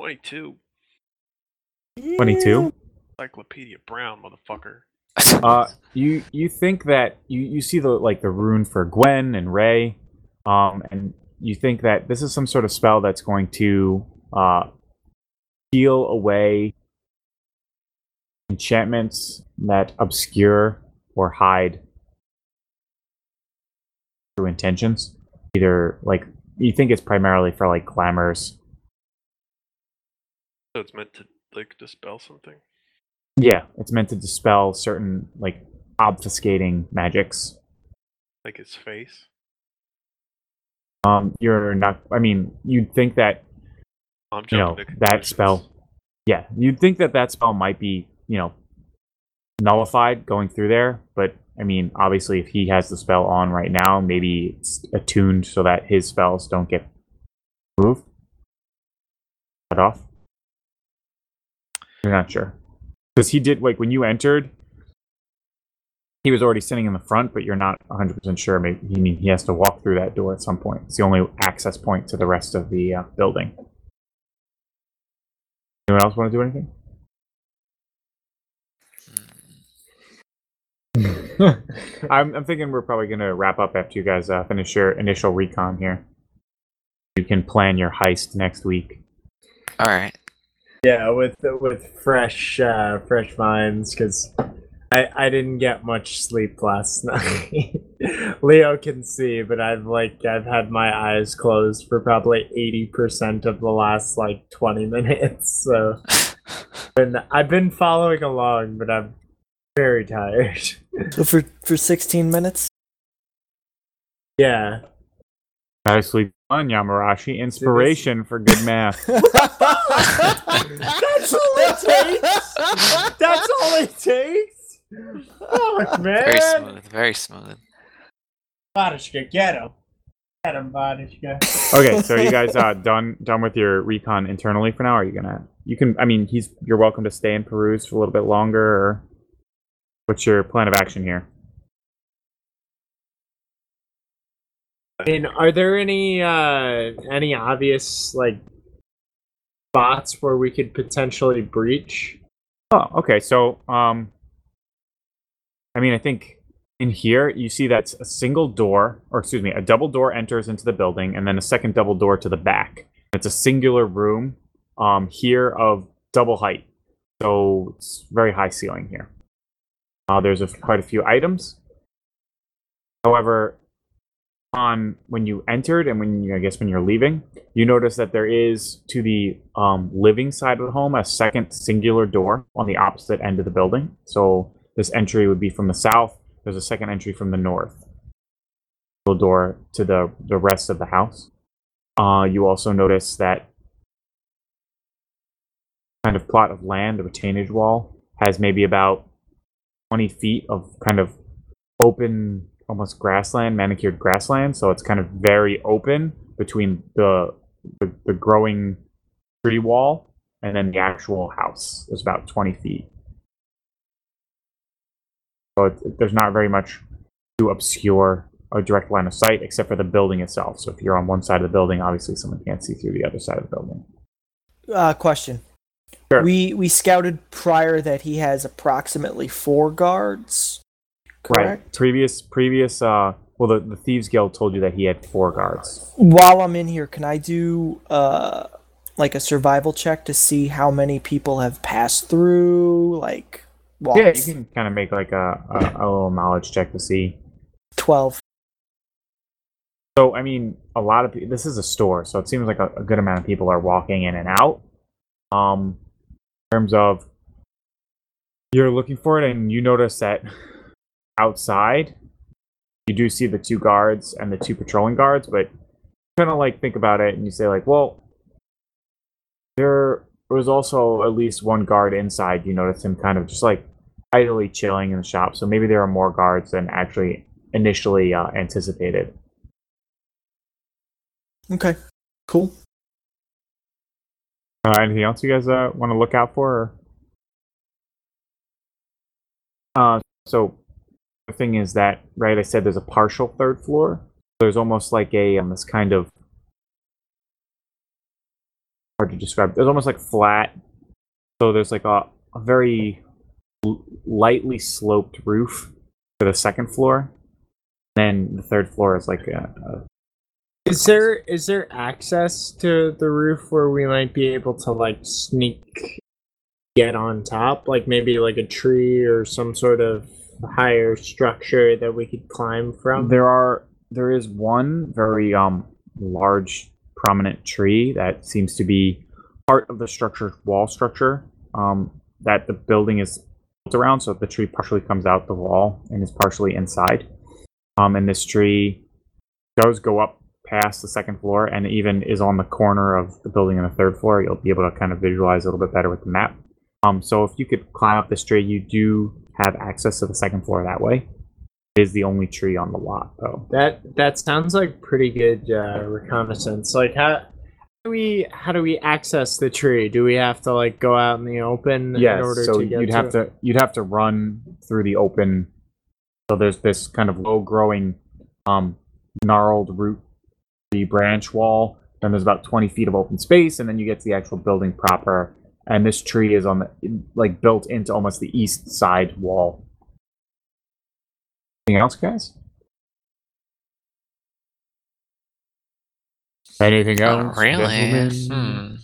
Twenty-two. 22. Encyclopedia Brown, motherfucker. Uh, you you think that you you see the like the rune for Gwen and Ray, um, and you think that this is some sort of spell that's going to uh steal away enchantments that obscure or hide true intentions. Either like you think it's primarily for like glamours. So it's meant to like dispel something. Yeah, it's meant to dispel certain like obfuscating magics. Like his face. Um, you're not. I mean, you'd think that I'm you know that spell. Yeah, you'd think that that spell might be you know nullified going through there, but I mean, obviously, if he has the spell on right now, maybe it's attuned so that his spells don't get moved, cut off. You're not sure because he did like when you entered. He was already sitting in the front, but you're not 100% sure. Maybe he, mean, he has to walk through that door at some point. It's the only access point to the rest of the uh, building. Anyone else want to do anything? Hmm. I'm, I'm thinking we're probably going to wrap up after you guys uh, finish your initial recon here. You can plan your heist next week. All right. Yeah, with with fresh uh, fresh minds because I I didn't get much sleep last night. Leo can see, but I've like I've had my eyes closed for probably eighty percent of the last like twenty minutes. So and I've been following along, but I'm very tired. So for for 16 minutes. yeah. Nicely done, Yamarashi. Inspiration for good math. That's all it takes. That's all it takes. Fuck, man. Very smooth. Very smooth. Vodishka, get him. Get him, Vodishka. Okay, so you guys uh done done with your recon internally for now? Are you gonna? You can. I mean, he's. You're welcome to stay in Peruse for a little bit longer. Or what's your plan of action here? I mean, are there any uh any obvious like spots where we could potentially breach? Oh, okay. So, um, I mean, I think in here you see that's a single door, or excuse me, a double door enters into the building, and then a second double door to the back. It's a singular room, um, here of double height, so it's very high ceiling here. Uh, there's a, quite a few items. However, on when you entered and when you, I guess when you're leaving, you notice that there is to the um, living side of the home a second singular door on the opposite end of the building. So this entry would be from the south. There's a second entry from the north. Single door to the the rest of the house. Uh, you also notice that kind of plot of land, the retainage wall, has maybe about 20 feet of kind of open, almost grassland, manicured grassland. So it's kind of very open between the the, the growing tree wall and then the actual house. It's about 20 feet. So it, there's not very much to obscure a direct line of sight except for the building itself. So if you're on one side of the building, obviously someone can't see through the other side of the building. Uh, question. Sure. We we scouted prior that he has approximately four guards. Right. Correct. Previous previous uh well the, the Thieves Guild told you that he had four guards. While I'm in here, can I do uh like a survival check to see how many people have passed through? Like, Yeah, you can kind of make like a, a, a little knowledge check to see. twelve. So I mean, a lot of people. This is a store, so it seems like a, a good amount of people are walking in and out. Um, in terms of you're looking for it, and you notice that outside you do see the two guards and the two patrolling guards, but kind of like think about it, and you say like, well, there was also at least one guard inside. You noticed him kind of just like idly chilling in the shop, so maybe there are more guards than actually initially uh, anticipated. Okay. Cool. Uh, anything else you guys uh, want to look out for? Or? Uh, so the thing is that, right? I said there's a partial third floor. There's almost like a um, this kind of hard to describe. It's almost like flat. So there's like a, a very l- lightly sloped roof to the second floor. and Then the third floor is like a, a Is there is there access to the roof where we might be able to like sneak get on top? Like maybe like a tree or some sort of higher structure that we could climb from? There are there is one very um large prominent tree that seems to be part of the structure wall structure um that the building is built around. So the tree partially comes out the wall and is partially inside. Um and this tree does go up past the second floor and even is on the corner of the building on the third floor. You'll be able to kind of visualize a little bit better with the map. Um so if you could climb up this tree you do have access to the second floor that way is the only tree on the lot though That that sounds like pretty good uh, reconnaissance. Like how, how do we how do we access the tree? Do we have to like go out in the open in order so to get you'd have it? to you'd have to run through the open. So there's this kind of low growing, um, gnarled root tree branch wall. Then there's about 20 feet of open space, and then you get to the actual building proper, and this tree is on the like built into almost the east side wall. Anything else, guys? Anything else? Not really. Hmm.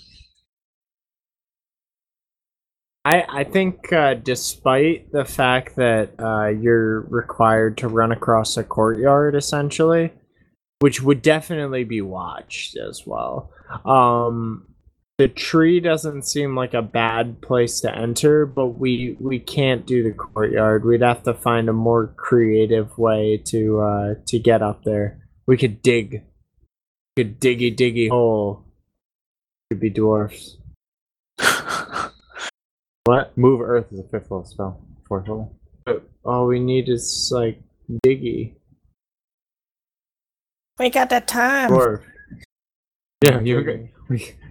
I I think uh, despite the fact that uh, you're required to run across a courtyard essentially, which would definitely be watched as well. Um, the tree doesn't seem like a bad place to enter, but we we can't do the courtyard. We'd have to find a more creative way to uh, to get up there. We could dig, could diggy diggy hole. Could be dwarfs. What? Move Earth is a fifth level spell. Fourth level. All we need is like diggy. We got that time. Dwarf. Yeah, you.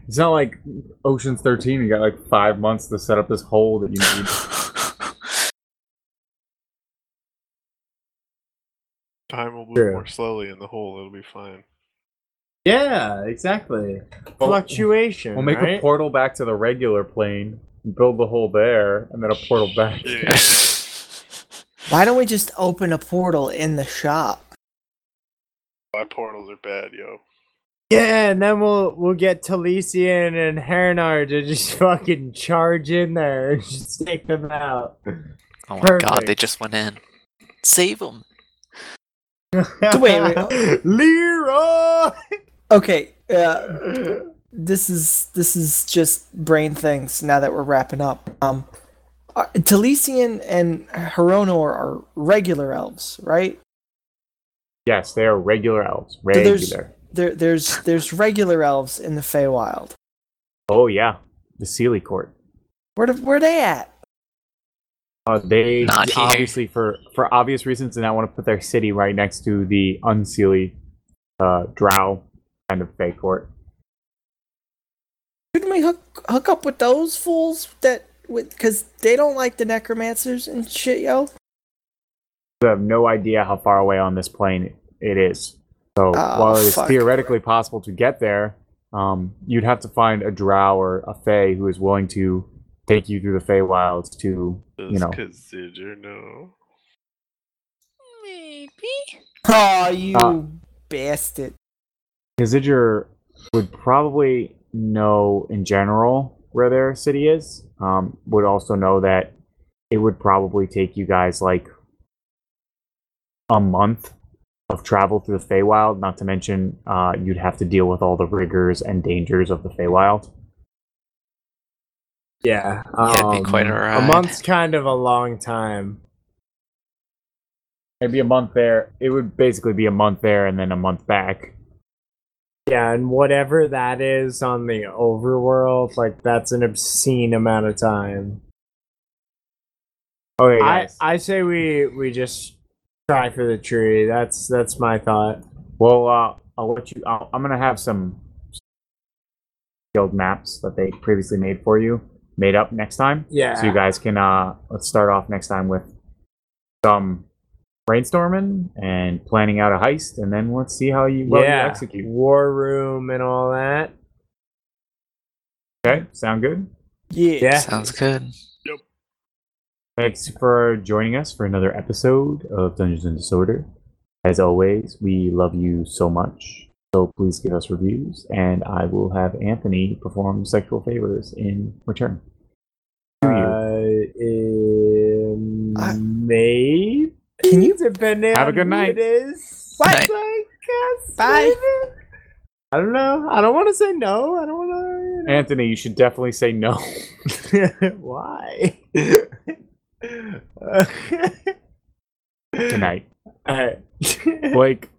It's not like Ocean's Thirteen. You got like five months to set up this hole that you need. Time will move True. more slowly in the hole. It'll be fine. Yeah, exactly. Fluctuation. We'll make right? a portal back to the regular plane, build the hole there, and then a portal back. Yeah. Why don't we just open a portal in the shop? My portals are bad, yo. Yeah, and then we'll we'll get Talisian and Hernar to just fucking charge in there and just take them out. Oh my god, they just went in. Save them. wait, wait. Leroy. Okay, uh, this is this is just brain things. Now that we're wrapping up, um, uh, Talisian and Heronor are regular elves, right? Yes, they are regular elves. there's- Regular. There, there's there's regular elves in the Feywild. Oh yeah, the Seelie Court. Where do, where they at? Uh, they Not here. obviously for for obvious reasons, and I want to put their city right next to the unseelie, uh, Drow kind of Fey Court. Couldn't we hook hook up with those fools that because they don't like the necromancers and shit, yo? You have no idea how far away on this plane it is. So Oh, while it is theoretically possible to get there, um, you'd have to find a Drow or a Fey who is willing to take you through the Feywilds to, you know, Kazidger no. Maybe. Oh, you Uh, bastard! Kazidger would probably know in general where their city is. Um, would also know that it would probably take you guys like a month of travel through the Feywild. Not to mention, uh, you'd have to deal with all the rigors and dangers of the Feywild. Yeah, Yeah, it'd be quite a A month's kind of a long time. Maybe a month there. It would basically be a month there and then a month back. Yeah, and whatever that is on the overworld, like that's an obscene amount of time. Okay, I. I say we we just try for the tree. That's that's my thought. Well, uh, I'll let you. I'll, I'm gonna have some guild maps that they previously made for you made up next time. Yeah. So you guys can. Uh, let's start off next time with some brainstorming and planning out a heist, and then let's see how you well yeah, you execute. war room and all that. Okay, sound good. Yeah. Yeah. Sounds good. Thanks for joining us for another episode of Dungeons and Disorder. As always, we love you so much. So please give us reviews, and I will have Anthony perform sexual favors in return. To you. Uh, um, I- maybe. Can you- depending Have a good night. It is. Bye. It's like, Bye. maybe. I don't know. I don't want to say no. I don't want to. Anthony, you should definitely say no. Why? Good night. Alright. Blake,